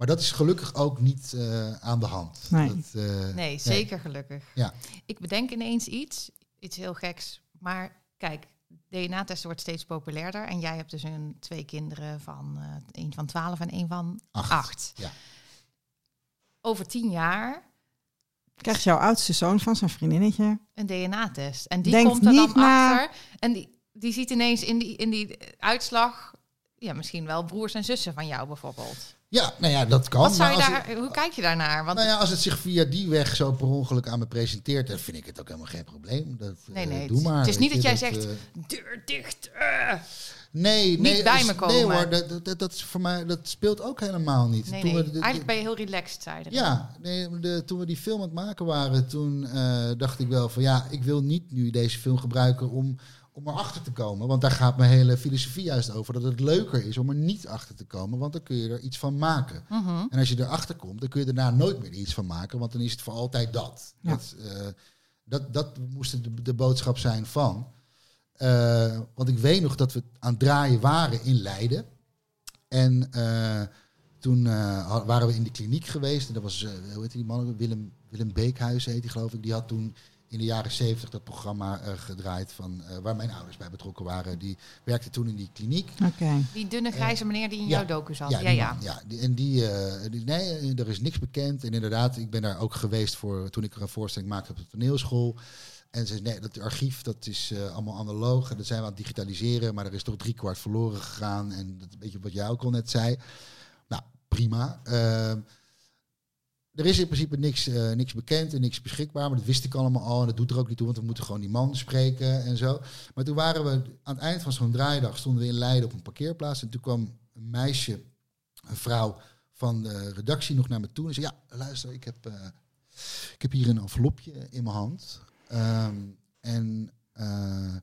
Maar dat is gelukkig ook niet eh, aan de hand. Nee. Dat, eh, Nee, zeker gelukkig. Ja. Ik bedenk ineens iets, iets heel geks. Maar kijk, DNA-testen wordt steeds populairder. En jij hebt dus een, twee kinderen van eh een van 12 en een van Acht. 8. Ja. Over tien jaar Krijgt jouw oudste zoon van zijn vriendinnetje. een DNA-test. En die Denkt komt er dan niet na- achter. En die, die ziet ineens in die, in die uitslag... Ja, misschien wel broers en zussen van jou bijvoorbeeld. Ja, nou ja, dat kan. Wat zou je daar, hoe kijk je daarnaar? Want Nou ja, als het zich via die weg zo per ongeluk aan me presenteert, dan vind ik het ook helemaal geen probleem. Dat, Nee, eh, nee, doe het- maar. het is niet dat jij zegt, eh, deur dicht. eh. nee, niet nee, bij is- me komen. Nee hoor, dat, dat, is voor mij, dat speelt ook helemaal niet. Nee, Toen nee. we de- de- Eigenlijk ben je heel relaxed, zei je. Ja, nee, de, toen we die film aan het maken waren, toen dacht ik wel van ja, ik wil niet nu deze film gebruiken om, om erachter te komen. Want daar gaat mijn hele filosofie juist over. Dat het leuker is om er niet achter te komen, want dan kun je er iets van maken. Mhm. En als je erachter komt, dan kun je daarna nooit meer iets van maken, want dan is het voor altijd dat. Ja. Dat, eh, dat, dat moest de, de boodschap zijn van. Eh, want ik weet nog dat we aan het draaien waren in Leiden. En eh, toen waren we in de kliniek geweest. En dat was, hoe heet die man? Willem, Willem Beekhuis heet die geloof ik. Die had toen in de jaren zeventig dat programma eh, gedraaid van, eh, waar mijn ouders bij betrokken waren. Die werkte toen in die kliniek. Oké. Die dunne grijze meneer die in ja. jouw docu zat. Ja, Ja, ja. man, ja. die- en die, eh, die, nee, eh, er is niks bekend. En inderdaad, ik ben daar ook geweest voor toen ik er een voorstelling maakte op de toneelschool. En ze zei, nee, dat archief dat is eh, allemaal analoog. En dat zijn we aan het digitaliseren. Maar er is toch drie kwart verloren gegaan. En dat is een beetje wat jij ook al net zei. Nou, prima. Ehm, er is in principe niks, eh, niks bekend en niks beschikbaar. Maar dat wist ik allemaal al. En dat doet er ook niet toe, want we moeten gewoon die man spreken en zo. Maar toen waren we aan het eind van zo'n draaidag... stonden we in Leiden op een parkeerplaats. En toen kwam een meisje, een vrouw van de redactie nog naar me toe. En zei, ja, luister, ik heb, eh, ik heb hier een envelopje in mijn hand. Ehm, en... eh,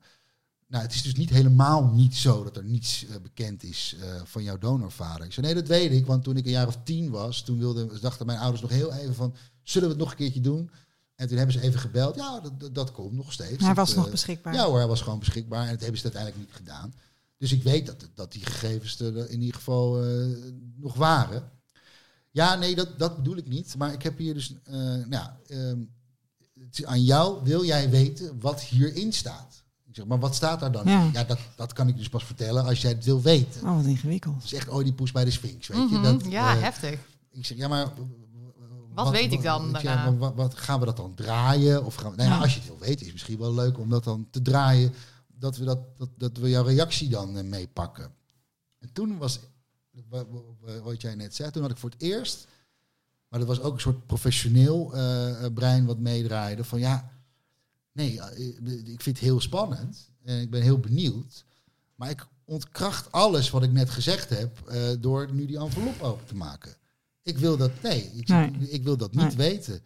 nou, het is dus niet helemaal niet zo dat er niets eh, bekend is eh, van jouw donorvader. Ik zei, nee, dat weet ik, want toen ik een jaar of tien was, toen wilden, dachten mijn ouders nog heel even van, zullen we het nog een keertje doen? En toen hebben ze even gebeld, ja, dat, dat, dat komt nog steeds. Hij Dat, was eh, nog beschikbaar. Ja hoor, hij was gewoon beschikbaar en dat hebben ze uiteindelijk niet gedaan. Dus ik weet dat, dat die gegevens er in ieder geval eh, nog waren. Ja, nee, dat, dat bedoel ik niet. Maar ik heb hier dus, eh, nou, ehm, het is aan jou, wil jij weten wat hierin staat? Zeg, maar wat staat daar dan? Ja. dat, dat kan ik dus pas vertellen als jij het wil weten. Oh, wat ingewikkeld. Het is echt Oedipus bij de Sphinx, weet je? Mhm. Dat, ja, eh, heftig. ik zeg, ja, maar... Wat weet ik dan weet je, daarna? maar wat, wat- gaan we dat dan draaien? Of gaan we, nou ja, als je het wil weten, is het misschien wel leuk om dat dan te draaien. Dat we, dat, dat, dat we jouw reactie dan eh, meepakken. En toen was, wa- wa- wat jij net zei, toen had ik voor het eerst... Maar dat was ook een soort professioneel eh, brein wat meedraaide. Van ja, nee, ik vind het heel spannend. En ik ben heel benieuwd. Maar ik ontkracht alles wat ik net gezegd heb eh, door nu die envelop open te maken. Ik wil dat, nee, ik, Nee. ik wil dat niet Nee. weten.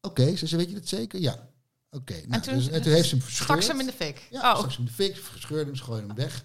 Oké, ze zei, weet je dat zeker? Ja. Oké, nou, toen- dus- en toen heeft ze hem Stak verscheurd. ze hem in de fik. Ja, oh, stak ze hem in de fik, verscheurde hem, gooide hem weg.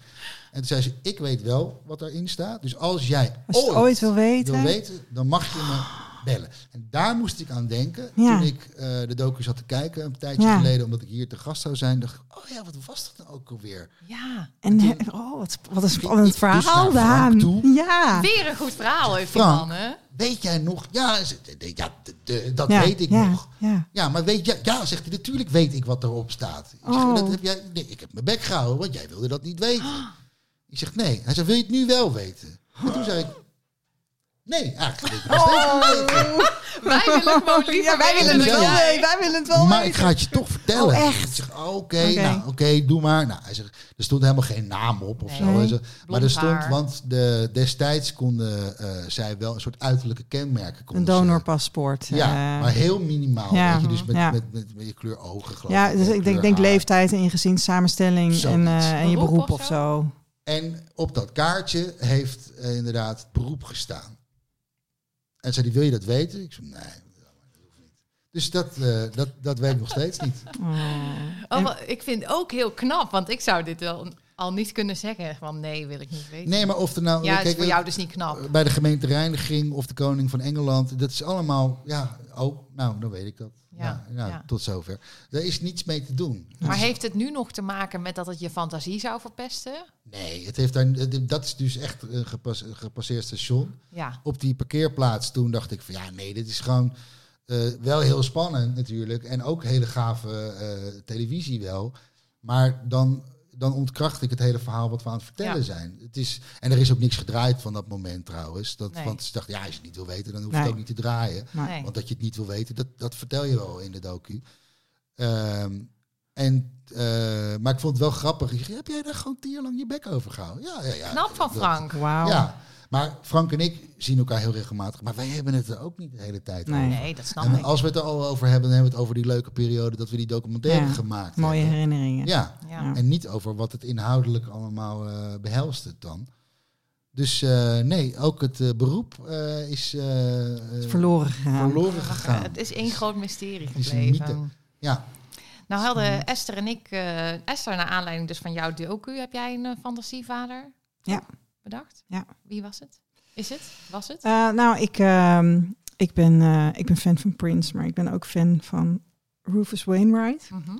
En toen zei ze, ik weet wel wat erin staat. Dus als jij Als ooit wil weten. wil weten, dan mag je me bellen. En daar moest ik aan denken Ja. toen ik eh, de docu zat te kijken een tijdje Ja. geleden, omdat ik hier te gast zou zijn. Dacht ik, oh ja, wat was dat nou ook alweer? ja. En he- oh, wat, wat een spannend dus verhaal, toe. Ja. Weer een goed verhaal heeft die Frank. man, hè? Weet jij nog? Ja, ze- de- de- ja de- de- dat ja, weet ik ja, nog. Ja. Ja, maar weet jij? Ja, zegt hij, natuurlijk weet ik wat erop staat. Ik zeg, Oh. dat heb jij, nee, ik heb mijn bek gehouden, want jij wilde dat niet weten. Ik zeg, nee. Hij zegt, wil je het nu wel weten? En toen zei ik, Nee, eigenlijk niet. Weten. Wij willen gewoon liever Ja, wij willen het wel. Wij willen het wel Maar ik ga het je toch vertellen. Oh, echt? Ik zeg, oh, oké, Oké. nou, oké, doe maar. Nou, hij zegt, er stond helemaal geen naam op of zo. Nee. Maar er stond, want de, destijds konden eh, zij wel een soort uiterlijke kenmerken. Een donorpaspoort. Ja, eh. maar heel minimaal. ja. Weet je, dus met, Ja. met, met, met je kleur ogen geloof ja, ik. dus ik denk, leeftijd en je gezinssamenstelling en, eh, en je Beroep of of zo? En op dat kaartje heeft inderdaad het beroep gestaan. En zei die, wil je dat weten? Ik zei, nee, dat hoeft niet. Dus dat, eh, dat, dat weet ik nog steeds niet. Oh. Oh, ik vind het ook heel knap, want ik zou dit wel al niet kunnen zeggen. Van nee, wil ik niet weten. Nee, maar of er nou... ja, het is kijk, voor eh, jou dus niet knap. bij de gemeente Reiniging of de koning van Engeland, dat is allemaal, ja, oh, nou, dan weet ik dat. Ja, nou, ja. tot zover. Daar is niets mee te doen. Maar Dus- heeft het nu nog te maken met dat het je fantasie zou verpesten? Nee, het heeft daar, dat is dus echt een gepas, een gepasseerd station. Ja. Op die parkeerplaats toen dacht ik van ja, nee, dit is gewoon eh, wel heel spannend natuurlijk. En ook hele gave eh, televisie wel. Maar dan, dan ontkracht ik het hele verhaal wat we aan het vertellen Ja. zijn. Het is, en er is ook niks gedraaid van dat moment trouwens. Dat, Nee. Want ze dachten, ja, als je het niet wil weten, dan hoef je Nee. het ook niet te draaien. Nee. Want dat je het niet wil weten, dat, dat vertel je wel in de docu. Ehm, en, eh, maar ik vond het wel grappig. Ik zeg, heb jij daar gewoon tien jaar lang je bek over gehouden? Ja, ja, ja. Knap van Dat- Frank. Wauw. Ja, maar Frank en ik zien elkaar heel regelmatig. Maar wij hebben het er ook niet de hele tijd Nee. over. Nee, dat snap En ik. als we het er al over hebben, dan hebben we het over die leuke periode dat we die documentaire Ja, gemaakt Mooie hebben. herinneringen. Ja, Ja. En niet over wat het inhoudelijk allemaal eh behelst het dan. Dus eh, nee, ook het eh, beroep eh, is eh, eh, Verloren gegaan. verloren gegaan. Het is één groot mysterie is een mythe. gebleven. Ja, Nou hadden Esther en ik, eh, Esther naar aanleiding dus van jouw docu, heb jij een fantasievader Ja. Bedacht? Ja. Wie was het? Is het? Was het? Eh, nou, ik, ehm, ik, ben, eh, ik ben fan van Prince, maar ik ben ook fan van Rufus Wainwright. Mhm.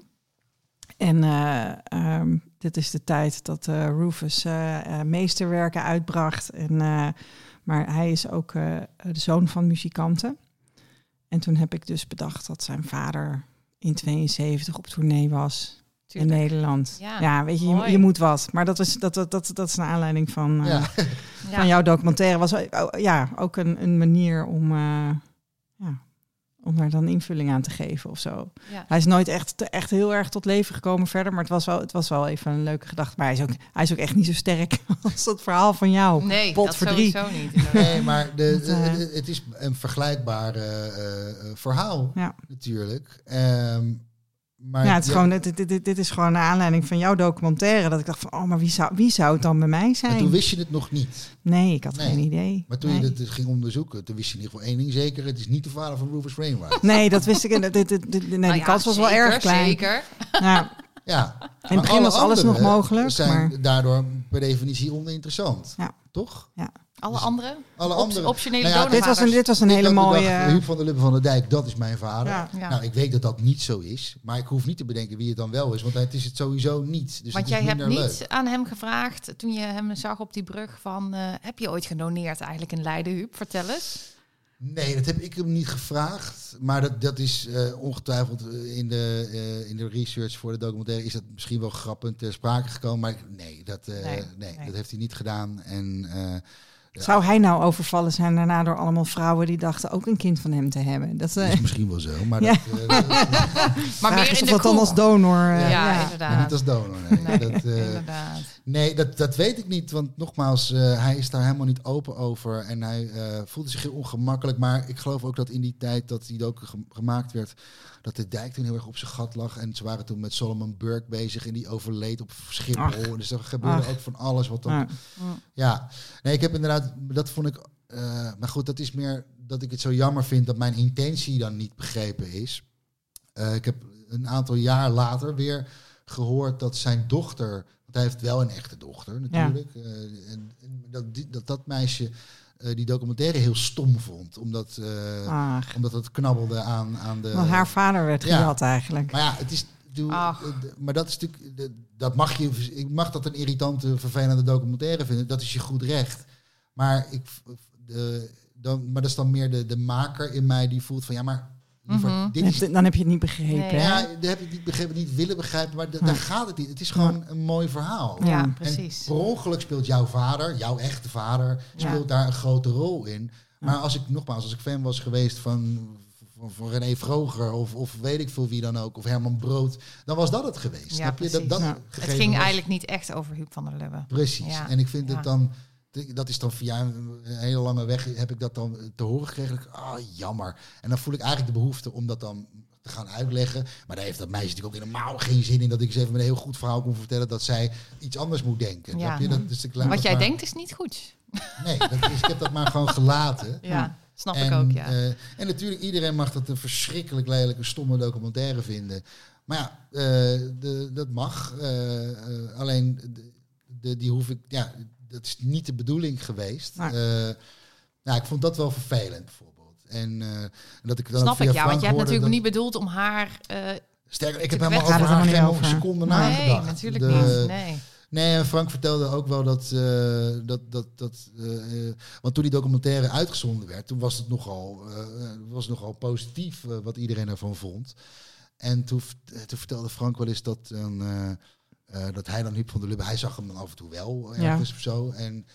En ehm, dit is de tijd dat Rufus meesterwerken uitbracht. En, maar hij is ook de zoon van muzikanten. En toen heb ik dus bedacht dat zijn vader in 72 op tournee was Tuurlijk. in Nederland. Ja, Ja, weet je, je, moet wat. Maar dat, was, dat, dat, dat, dat is een aanleiding van, eh, ja. Ja. van jouw documentaire. Was oh, ja, ook een, een manier om, eh, ja, om daar dan invulling aan te geven of zo. Ja. Hij is nooit echt, echt heel erg tot leven gekomen verder, maar het was wel, het was wel even een leuke gedachte. Maar hij is ook, hij is ook echt niet zo sterk als dat verhaal van jou. Nee, Pot dat voor drie. sowieso niet. Nee, maar de, eh, de- het is een vergelijkbaar eh, eh, eh, verhaal Ja. natuurlijk. Ehm, maar ja, het is ja, gewoon, dit, dit, dit, dit is gewoon naar aanleiding van jouw documentaire. Dat ik dacht van, oh, maar wie zou, wie zou het dan bij mij En zijn? toen wist je het nog niet. Nee, ik had Nee. geen idee. Maar toen nee. je het ging onderzoeken, toen wist je in ieder geval één ding zeker. Het is niet de vader van Rufus Wainwright. Nee, dat wist ik. Dit, dit, dit- dit- nee, Nou die ja, kans was wel erg klein. Zeker. Ja, Ja. in het begin was alles nog mogelijk. zijn Maar, daardoor per definitie oninteressant. Ja. Toch? Alle Dus andere? Alle andere. optionele Nou ja, dit, was een, dit was een hele mooie... Huub van der Lubbe van der Dijk, dat is mijn vader. Ja. Ja. Nou, ik weet dat dat niet zo is. Maar ik hoef niet te bedenken wie het dan wel is. Want het is het sowieso niet. Dus Want jij hebt niet leuk. aan hem gevraagd toen je hem zag op die brug van... eh, heb je ooit gedoneerd eigenlijk in Leiden, Huub? Vertel eens. Nee, dat heb ik hem niet gevraagd. Maar dat, dat is eh, ongetwijfeld eh, in de, eh, in de research voor de documentaire... is dat misschien wel grappend ter sprake gekomen. Maar nee, dat, eh, Nee, nee, nee. dat heeft hij niet gedaan. En eh, ja, Zou hij nou overvallen zijn daarna door allemaal vrouwen die dachten ook een kind van hem te hebben? Dat dat eh is misschien wel zo. Maar Ja. dat, eh, Maar meer is in of de dat dan als donor... eh, Ja, ja. maar inderdaad. niet als donor. Nee, Nee, dat, eh, inderdaad. Nee, dat, dat weet ik niet. Want nogmaals, eh, hij is daar helemaal niet open over. En hij eh, voelde zich heel ongemakkelijk. Maar ik geloof ook dat in die tijd dat die ge- gemaakt werd... dat de dijk toen heel erg op zijn gat lag. En ze waren toen met Solomon Burke bezig. En die overleed op Schiphol. Ach. Dus er gebeurde Ach. ook van alles wat dan... Ja. Ja, nee, ik heb inderdaad... Dat vond ik... eh, maar goed, dat is meer dat ik het zo jammer vind... dat mijn intentie dan niet begrepen is. Ik heb een aantal jaar later weer gehoord dat zijn dochter... Want hij heeft wel een echte dochter natuurlijk. eh, en, en dat, die- dat dat meisje eh, die documentaire heel stom vond. Omdat, Ach, omdat het knabbelde aan, aan de... want haar vader werd Ja. gejat eigenlijk. Maar ja, het is. doe- maar dat is natuurlijk. Dat mag je. Ik mag dat een irritante, vervelende documentaire vinden. Dat is je goed recht. Maar ik. De, dan, maar dat is dan meer de, de maker in mij die voelt van ja, maar. Mhm. dit is, Dan heb je het niet begrepen, Nee. hè? ja, dat heb ik niet begrepen, niet willen begrijpen, maar d- Ja. daar gaat het niet. Het is gewoon een mooi verhaal. Ja, En precies. Per ongeluk speelt jouw vader, jouw echte vader, Ja. speelt daar een grote rol in. Maar als ik, nogmaals, als ik fan was geweest van, van, van René Vroger of, of weet ik veel wie dan ook, of Herman Brood, dan was dat het geweest. Ja, Snap je? Dat, precies. dat Ja. Het ging was- eigenlijk niet echt over Huub van der Lubbe. Precies. Ja. En ik vind Ja. het dan, dat is dan via een hele lange weg, heb ik dat dan te horen gekregen. Ah, jammer. En dan voel ik eigenlijk de behoefte om dat dan te gaan uitleggen. Maar daar heeft dat meisje natuurlijk ook helemaal geen zin in dat ik ze even met een heel goed verhaal kon vertellen dat zij iets anders moet denken. Ja. Je? Dat, dus ik Wat jij maar- denkt is niet goed. Nee, dat is, ik heb dat maar gewoon gelaten. Ja, snap ik ook, ja. eh, en natuurlijk, iedereen mag dat een verschrikkelijk lelijke, stomme documentaire vinden. Maar ja, eh, de, dat mag. Eh, alleen, de, de- die hoef ik... Ja, dat is niet de bedoeling geweest. Maar- Eh, nou, ik vond dat wel vervelend, bijvoorbeeld. En eh, dat ik dan Snap ik, ja. Want je hebt natuurlijk niet bedoeld om haar... eh, Sterker, ik heb helemaal over haar geen seconde over. nagedacht. nee, natuurlijk De- niet. Nee. Nee, en Frank vertelde ook wel dat, dat, dat, dat want toen die documentaire uitgezonden werd, toen was het nogal, eh, was het nogal positief wat iedereen ervan vond. En toen, toen vertelde Frank wel eens dat, dan, eh, eh, dat hij dan Huub van der Lubbe, hij zag hem dan af en toe wel Ja. ergens of zo. En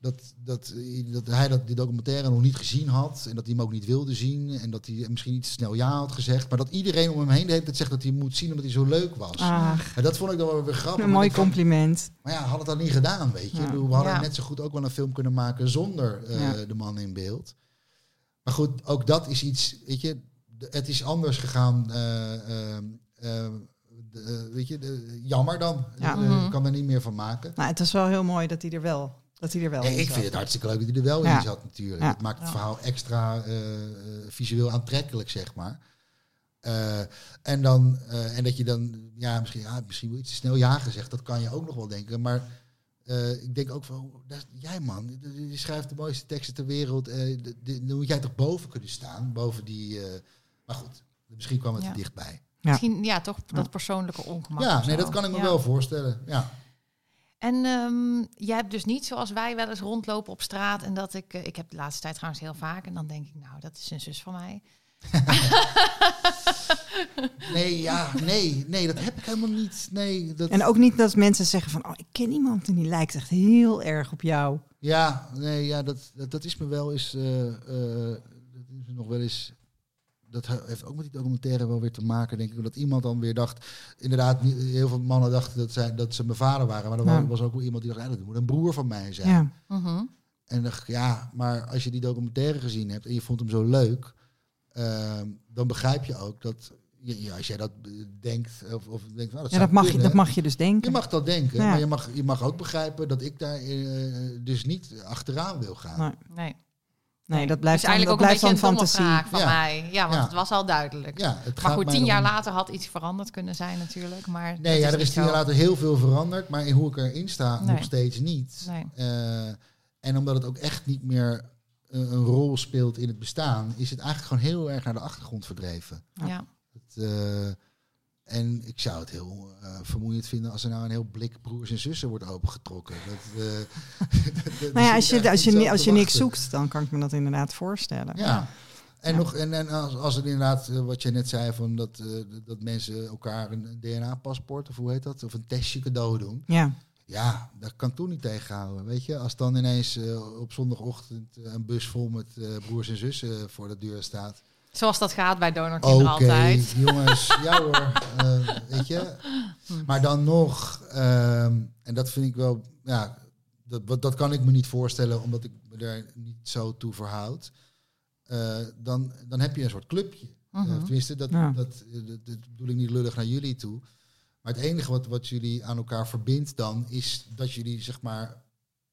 dat, dat, eh, dat hij dat, die documentaire nog niet gezien had en dat hij hem ook niet wilde zien en dat hij misschien niet te snel ja had gezegd, maar dat iedereen om hem heen de hele tijd zegt dat hij moet zien omdat hij zo leuk was. Ach, En dat vond ik dan wel weer grappig. een mooi van- compliment. maar ja, had het dan niet gedaan, weet je. Ja. We hadden Ja. net zo goed ook wel een film kunnen maken zonder eh, Ja. de man in beeld. Maar goed, ook dat is iets, weet je, het is anders gegaan. eh, eh, eh, de- eh, weet je, de- jammer dan. Ja. Eh, Mhm. Ik kan er niet meer van maken. Nou, het is wel heel mooi dat hij er wel, dat hij er wel Nee, ik zat. vind het hartstikke leuk dat hij er wel Ja. in zat natuurlijk. Ja. Het maakt het verhaal extra eh, eh, visueel aantrekkelijk, zeg maar. Eh, en, dan, eh, en dat je dan, ja, misschien, ja, misschien wel iets te snel ja gezegd, dat kan je ook nog wel denken. Maar eh, ik denk ook van, oh, dat jij man, je je schrijft de mooiste teksten ter wereld. eh, dan moet jij toch boven kunnen staan, boven die... eh, maar goed, misschien kwam het Ja. er dichtbij. Ja. Misschien, ja, toch dat persoonlijke ongemak. Ja, nee, dat kan ik me Ja. wel voorstellen. Ja. En ehm, jij hebt dus niet zoals wij wel eens rondlopen op straat. En dat ik, eh, ik heb de laatste tijd trouwens heel vaak. En dan denk ik, nou, dat is een zus van mij. Nee, ja, nee, nee, dat heb ik helemaal niet. Nee, dat, En ook niet dat mensen zeggen van, oh, ik ken iemand en die lijkt echt heel erg op jou. Ja, nee, ja, dat, dat, dat is me wel eens. eh, eh, dat is me nog wel eens. Dat he- heeft ook met die documentaire wel weer te maken, denk ik. Dat iemand dan weer dacht. Inderdaad, heel veel mannen dachten dat, zij, dat ze mijn vader waren. Maar er Ja. was- was ook wel iemand die dacht, ja, dat moet een broer van mij zijn. Ja. Mhm. En dacht ja, maar als je die documentaire gezien hebt en je vond hem zo leuk, ehm, dan begrijp je ook dat. ja, als jij dat eh, denkt, of, of denkt, nou, dat, Ja, dat mag, je, dat mag je dus denken. je mag dat denken, Ja. maar je mag, je mag ook begrijpen dat ik daar eh, dus niet achteraan wil gaan. Nee. Nee. Nee, dat blijft dus dan, eigenlijk dat ook blijft een beetje een fantasie. vraag van Ja. mij. Ja, want Ja. het was al duidelijk. Ja, het maar gaat goed, tien jaar later had iets veranderd kunnen zijn natuurlijk. Maar Nee, ja, er is tien jaar later heel veel veranderd, maar in hoe ik erin sta Nee. nog steeds niet. Nee. Eh, en omdat het ook echt niet meer eh, een rol speelt in het bestaan, is het eigenlijk gewoon heel erg naar de achtergrond verdreven. Ja. Het, eh, en ik zou het heel eh, vermoeiend vinden als er nou een heel blik broers en zussen wordt opengetrokken. Dat, eh, dat- Nou ja, als je, als je, als je niks zoekt, dan kan ik me dat inderdaad voorstellen. Ja. En, Ja. Nog, en, en als, als het inderdaad, eh, wat je net zei, van dat, eh, dat mensen elkaar een DNA-paspoort, of hoe heet dat, of een testje cadeau doen. Ja. Ja, dat kan ik toen niet tegenhouden. Weet je, als dan ineens op zondagochtend een bus vol met eh, broers en zussen voor de deur staat. Zoals dat gaat bij donorkinderen altijd. jongens, ja hoor, eh, weet je. Maar dan nog, ehm, en dat vind ik wel, ja, dat, dat kan ik me niet voorstellen, omdat ik me daar niet zo toe verhoud. Eh, dan, dan heb je een soort clubje. Eh, Mhm. tenminste, dat, Ja. dat, dat, dat bedoel ik niet lullig naar jullie toe. Maar het enige wat, wat jullie aan elkaar verbindt dan, is dat jullie zeg maar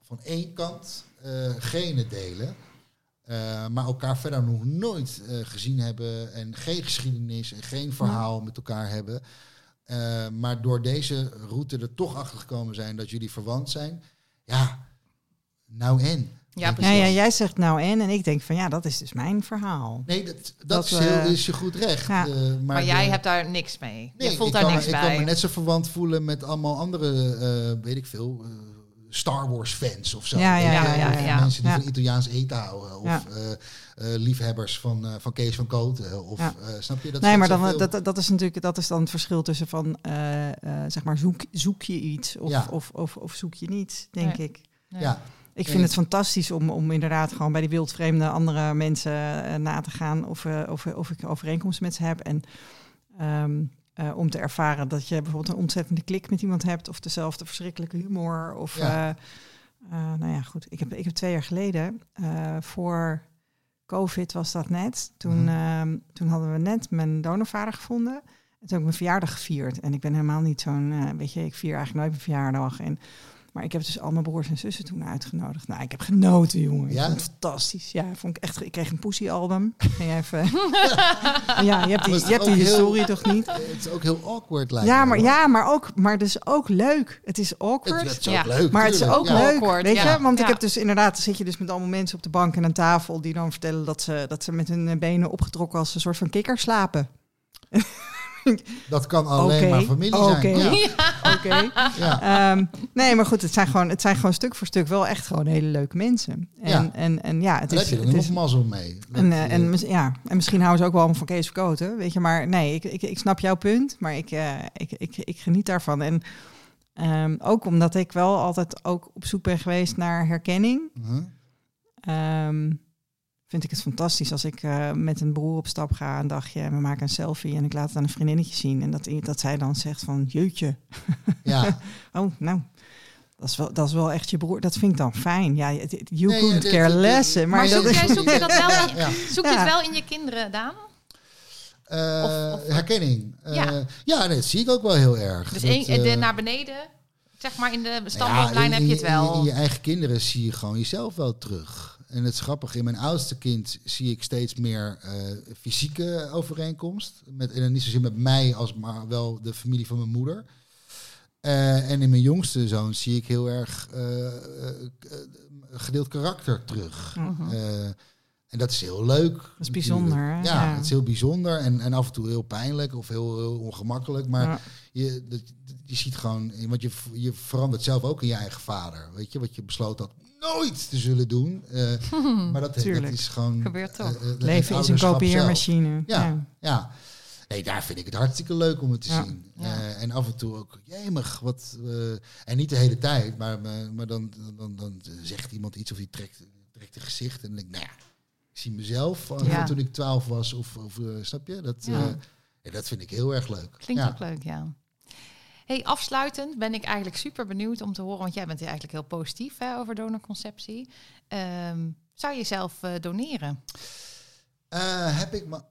van één kant eh genen delen. Eh, maar elkaar verder nog nooit eh, gezien hebben en geen geschiedenis en geen verhaal met elkaar hebben. Eh, maar door deze route er toch achter gekomen zijn dat jullie verwant zijn. Ja, nou en. Ja, Ja, precies. ja, jij zegt nou en, en ik denk van ja, dat is dus mijn verhaal. Nee, dat, dat, Dat, is, heel, is je goed recht. ja. eh, maar Maar jij de- hebt daar niks mee. Nee, je voelt ik daar kan, niks me- bij. Ik kan me net zo verwant voelen met allemaal andere, eh, weet ik veel, eh, Star Wars fans of zo. Ja, ja, ja, Of ja, ja. Mensen die Ja. van Italiaans eten houden. Of Ja. eh, eh, liefhebbers van, eh, van Kees van Koten. Of, Ja. eh, snap je? Dat nee, maar dan, dat, dat is natuurlijk dat is dan het verschil tussen van eh, eh, zeg maar zoek, zoek je iets of, Ja. of, of, of zoek je niet, denk Nee. ik. Nee. Ja, Ik vind het fantastisch om, om inderdaad gewoon bij die wildvreemde andere mensen na te gaan of, eh, of, of ik overeenkomsten met ze heb. En ehm, eh, om te ervaren dat je bijvoorbeeld een ontzettende klik met iemand hebt of dezelfde verschrikkelijke humor. Of Ja. eh, eh, nou ja, goed. Ik heb, ik heb twee jaar geleden voor COVID was dat net. Toen, Mhm. ehm, toen hadden we net mijn donorvader gevonden. En toen heb ik mijn verjaardag gevierd. En ik ben helemaal niet zo'n, weet je, ik vier eigenlijk nooit mijn verjaardag. En, maar ik heb dus al mijn broers en zussen toen uitgenodigd. Nou, ik heb genoten, jongen. Ik Ja? vond het fantastisch. Ja, vond ik echt. Ik kreeg een poesie-album. Even. ja, je hebt die, je hebt die heel- historie toch niet? Het is ook heel awkward lijkt Ja, me, maar, hoor. ja, maar ook, maar dus ook leuk. Het is awkward. het is ook Ja. leuk. Maar het is ook ja. leuk, Awkward, weet ja. je? Want ik heb dus inderdaad, dan zit je dus met allemaal mensen op de bank en aan tafel die dan vertellen dat ze, dat ze met hun benen opgetrokken als een soort van kikker slapen. Dat kan alleen maar familie zijn. Ja. Oké. Ja. Ehm, nee, maar goed, het zijn, gewoon, het zijn gewoon stuk voor stuk wel echt gewoon hele leuke mensen. En Ja. en, en ja het is. je Het er is nog mazzel mee. En, eh, eh, en, mis- ja, en misschien houden ze ook wel van Kees Verkoten, weet je. Maar nee, ik, ik, ik snap jouw punt, maar ik, eh, ik, ik, ik geniet daarvan. En ehm, ook omdat ik wel altijd ook op zoek ben geweest naar herkenning. mhm. Ehm, vind ik het fantastisch als ik eh, met een broer op stap ga een dagje en we maken een selfie en ik laat het aan een vriendinnetje zien en dat, dat zij dan zegt van jeutje, Ja. oh nou, dat is, wel, dat is wel echt je broer. Dat vind ik dan fijn. Ja, you Nee, couldn't ja, care less. dit- Maar, Maar dat zoek is, jij- zoek je dat wel Ja, in- ja. Zoek je Ja. het wel in je kinderen, Daan? Eh, Of- of- herkenning. Eh, Ja. ja, nee, dat zie ik ook wel heel erg. Dus Dat, één- de, eh, naar beneden, zeg maar in de standaardlijn heb je het in- In, wel. je eigen kinderen zie je gewoon jezelf wel terug. En het is grappig, in mijn oudste kind zie ik steeds meer eh, fysieke overeenkomst. Met, en niet zozeer met mij, als maar wel de familie van mijn moeder. Eh, en in mijn jongste zoon zie ik heel erg eh, gedeeld karakter terug. Mhm. En dat is heel leuk. Dat is bijzonder, hè? Ja, Ja. het is heel bijzonder en, en af en toe heel pijnlijk of heel, heel ongemakkelijk. Maar Ja. je, dat, je ziet gewoon, want je, je verandert zelf ook in je eigen vader. Weet je, wat je besloten had nooit te zullen doen. Eh, maar dat, is gewoon. Gebeurt toch. eh, eh, het Leven is een kopieermachine. Ja. Ja. Nee, daar vind ik het hartstikke leuk om het te Ja. zien. Ja. Eh, en af en toe ook, jemig, wat. eh, en niet de hele tijd, maar, maar, dan, dan, dan zegt iemand iets of die trekt, trekt een gezicht. En dan denk ik, nou ja, ik zie mezelf toen ik twaalf was. Of, of snap je? Dat, eh, dat vind ik heel erg leuk. Klinkt ja. ook leuk, ja. Hey, afsluitend ben ik eigenlijk super benieuwd om te horen, want jij bent eigenlijk heel positief hè, over donorconceptie. Ehm, zou je jezelf eh, doneren? Eh, heb ik me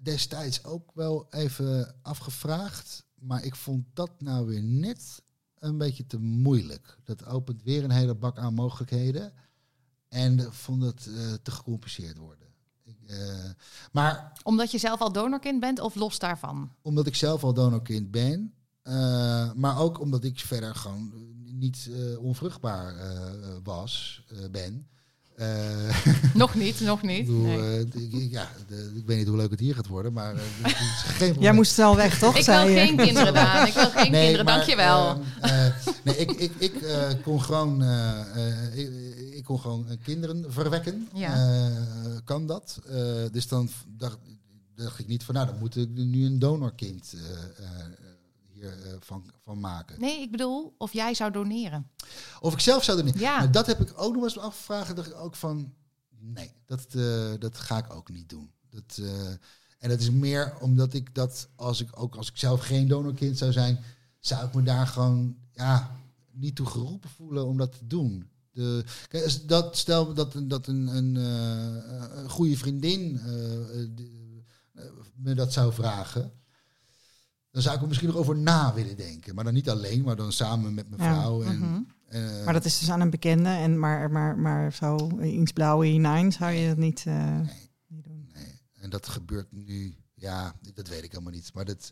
destijds ook wel even afgevraagd. Maar ik vond dat nou weer net een beetje te moeilijk. Dat opent weer een hele bak aan mogelijkheden. En vond het eh, te gecompliceerd worden. Maar Omdat je zelf al donorkind bent of los daarvan? omdat ik zelf al donorkind ben. Eh, maar ook omdat ik verder gewoon niet eh, onvruchtbaar eh, was, eh, ben. Eh, nog niet, nog ik, niet. bedoel, Nee. eh, ik, ja, de- ik weet niet hoe leuk het hier gaat worden, maar eh, het is geen. Jij moest snel weg, toch? Ik wil geen kinderen, Daan. Ik wil geen kinderen, maar, dankjewel. nee, ik, ik, ik eh, kon gewoon, eh, eh, ik, ik kon gewoon kinderen verwekken. Ja. Eh, kan dat? Eh, dus dan dacht, dacht ik niet van, nou, dan moet ik nu een donorkind van, van maken. Nee, ik bedoel, of jij zou doneren. Of ik zelf zou doen. Ja. Maar dat heb ik ook nog eens afgevraagd. dacht ik ook van, nee, dat, eh, dat ga ik ook niet doen. Dat, eh, en dat is meer omdat ik dat, als ik ook als ik zelf geen donorkind zou zijn, zou ik me daar gewoon ja, niet toe geroepen voelen om dat te doen. De, kijk, dat, stel dat, een- dat een, een, eh, een goede vriendin eh, eh, eh, me dat zou vragen. Dan zou ik er misschien nog over na willen denken. Maar dan niet alleen, maar dan samen met mijn Ja. vrouw. En, Mhm. eh, Maar dat is dus aan een bekende. En maar, maar, maar zo iets blauwe hinein zou je dat niet, eh, niet doen. Nee. En dat gebeurt nu, ja, dat weet ik helemaal niet. Maar dat,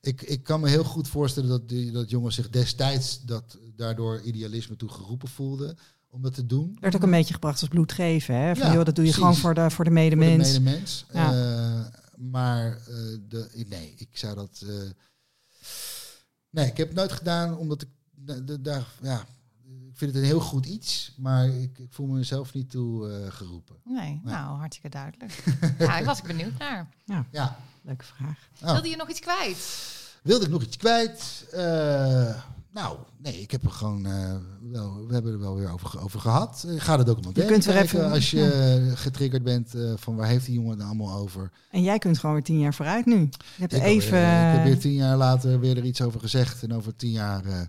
ik, ik kan me heel goed voorstellen dat, die, dat jongens zich destijds dat, daardoor idealisme toe geroepen voelden om dat te doen. Werd ook een beetje gebracht als bloed geven. Hè? Van, Ja, joh, dat doe je precies. gewoon voor de, voor de Voor medemens. de medemens. Ja. Maar eh, de, nee, ik zou dat. eh, nee, ik heb het nooit gedaan omdat ik da- da- daar, ja, ik vind het een heel goed iets, maar ik, ik voel mezelf niet toe eh, geroepen. Nee, nou, hartstikke duidelijk. ja, ik was ik benieuwd naar. Ja. Leuke vraag. Oh. Wilde je nog iets kwijt? Wilde ik nog iets kwijt? Eh, Nou, nee, ik heb er gewoon eh, wel, we hebben er wel weer over, over gehad. Ik ga de documentaire Je kunt weer kijken even- als je eh, getriggerd bent eh, van waar heeft die jongen het nou allemaal over. En jij kunt gewoon weer tien jaar vooruit nu. Je hebt Ik, even... alweer, ik heb weer tien jaar later weer er iets over gezegd en over tien jaar eh,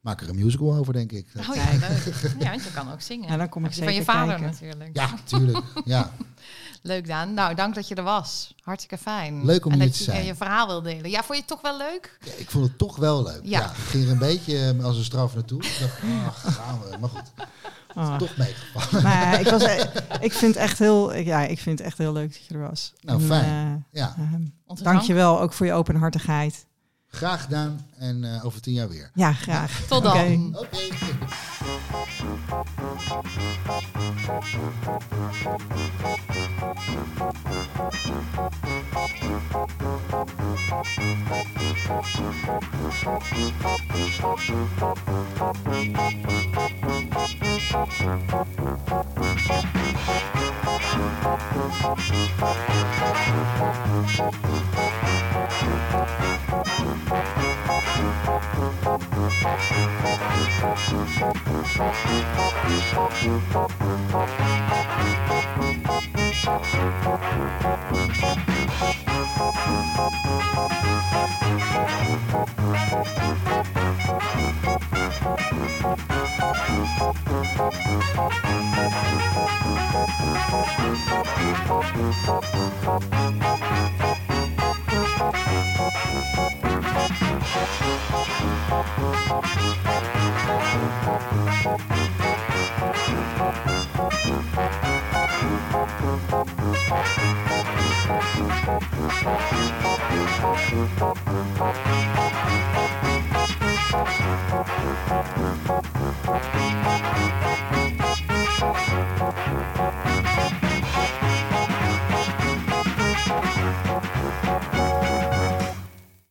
maak ik er een musical over, denk ik. Oh ja, leuk. Ja, want je kan ook zingen. Ja, dan kom ik je van je zeker vader kijken. natuurlijk. Ja, tuurlijk. Ja. Leuk Daan. Nou, dank dat je er was. Hartstikke fijn. Leuk om en hier dat te je zijn. je verhaal wil delen. Ja, vond je het toch wel leuk? Ja, ik vond het toch wel leuk. Ja. Ja. ik ging er een beetje eh, als een straf naartoe. Ik dacht, ah, gaan we. Maar goed, Oh. toch meegevallen. Maar ik, was, eh, ik vind het echt heel, ja, ik vind het echt heel leuk dat je er was. Nou, En, fijn. eh, Ja, eh, Onze dank je wel ook voor je openhartigheid. graag gedaan en eh, over tien jaar weer. Ja, graag. Tot dan. Oké. Oké. Thank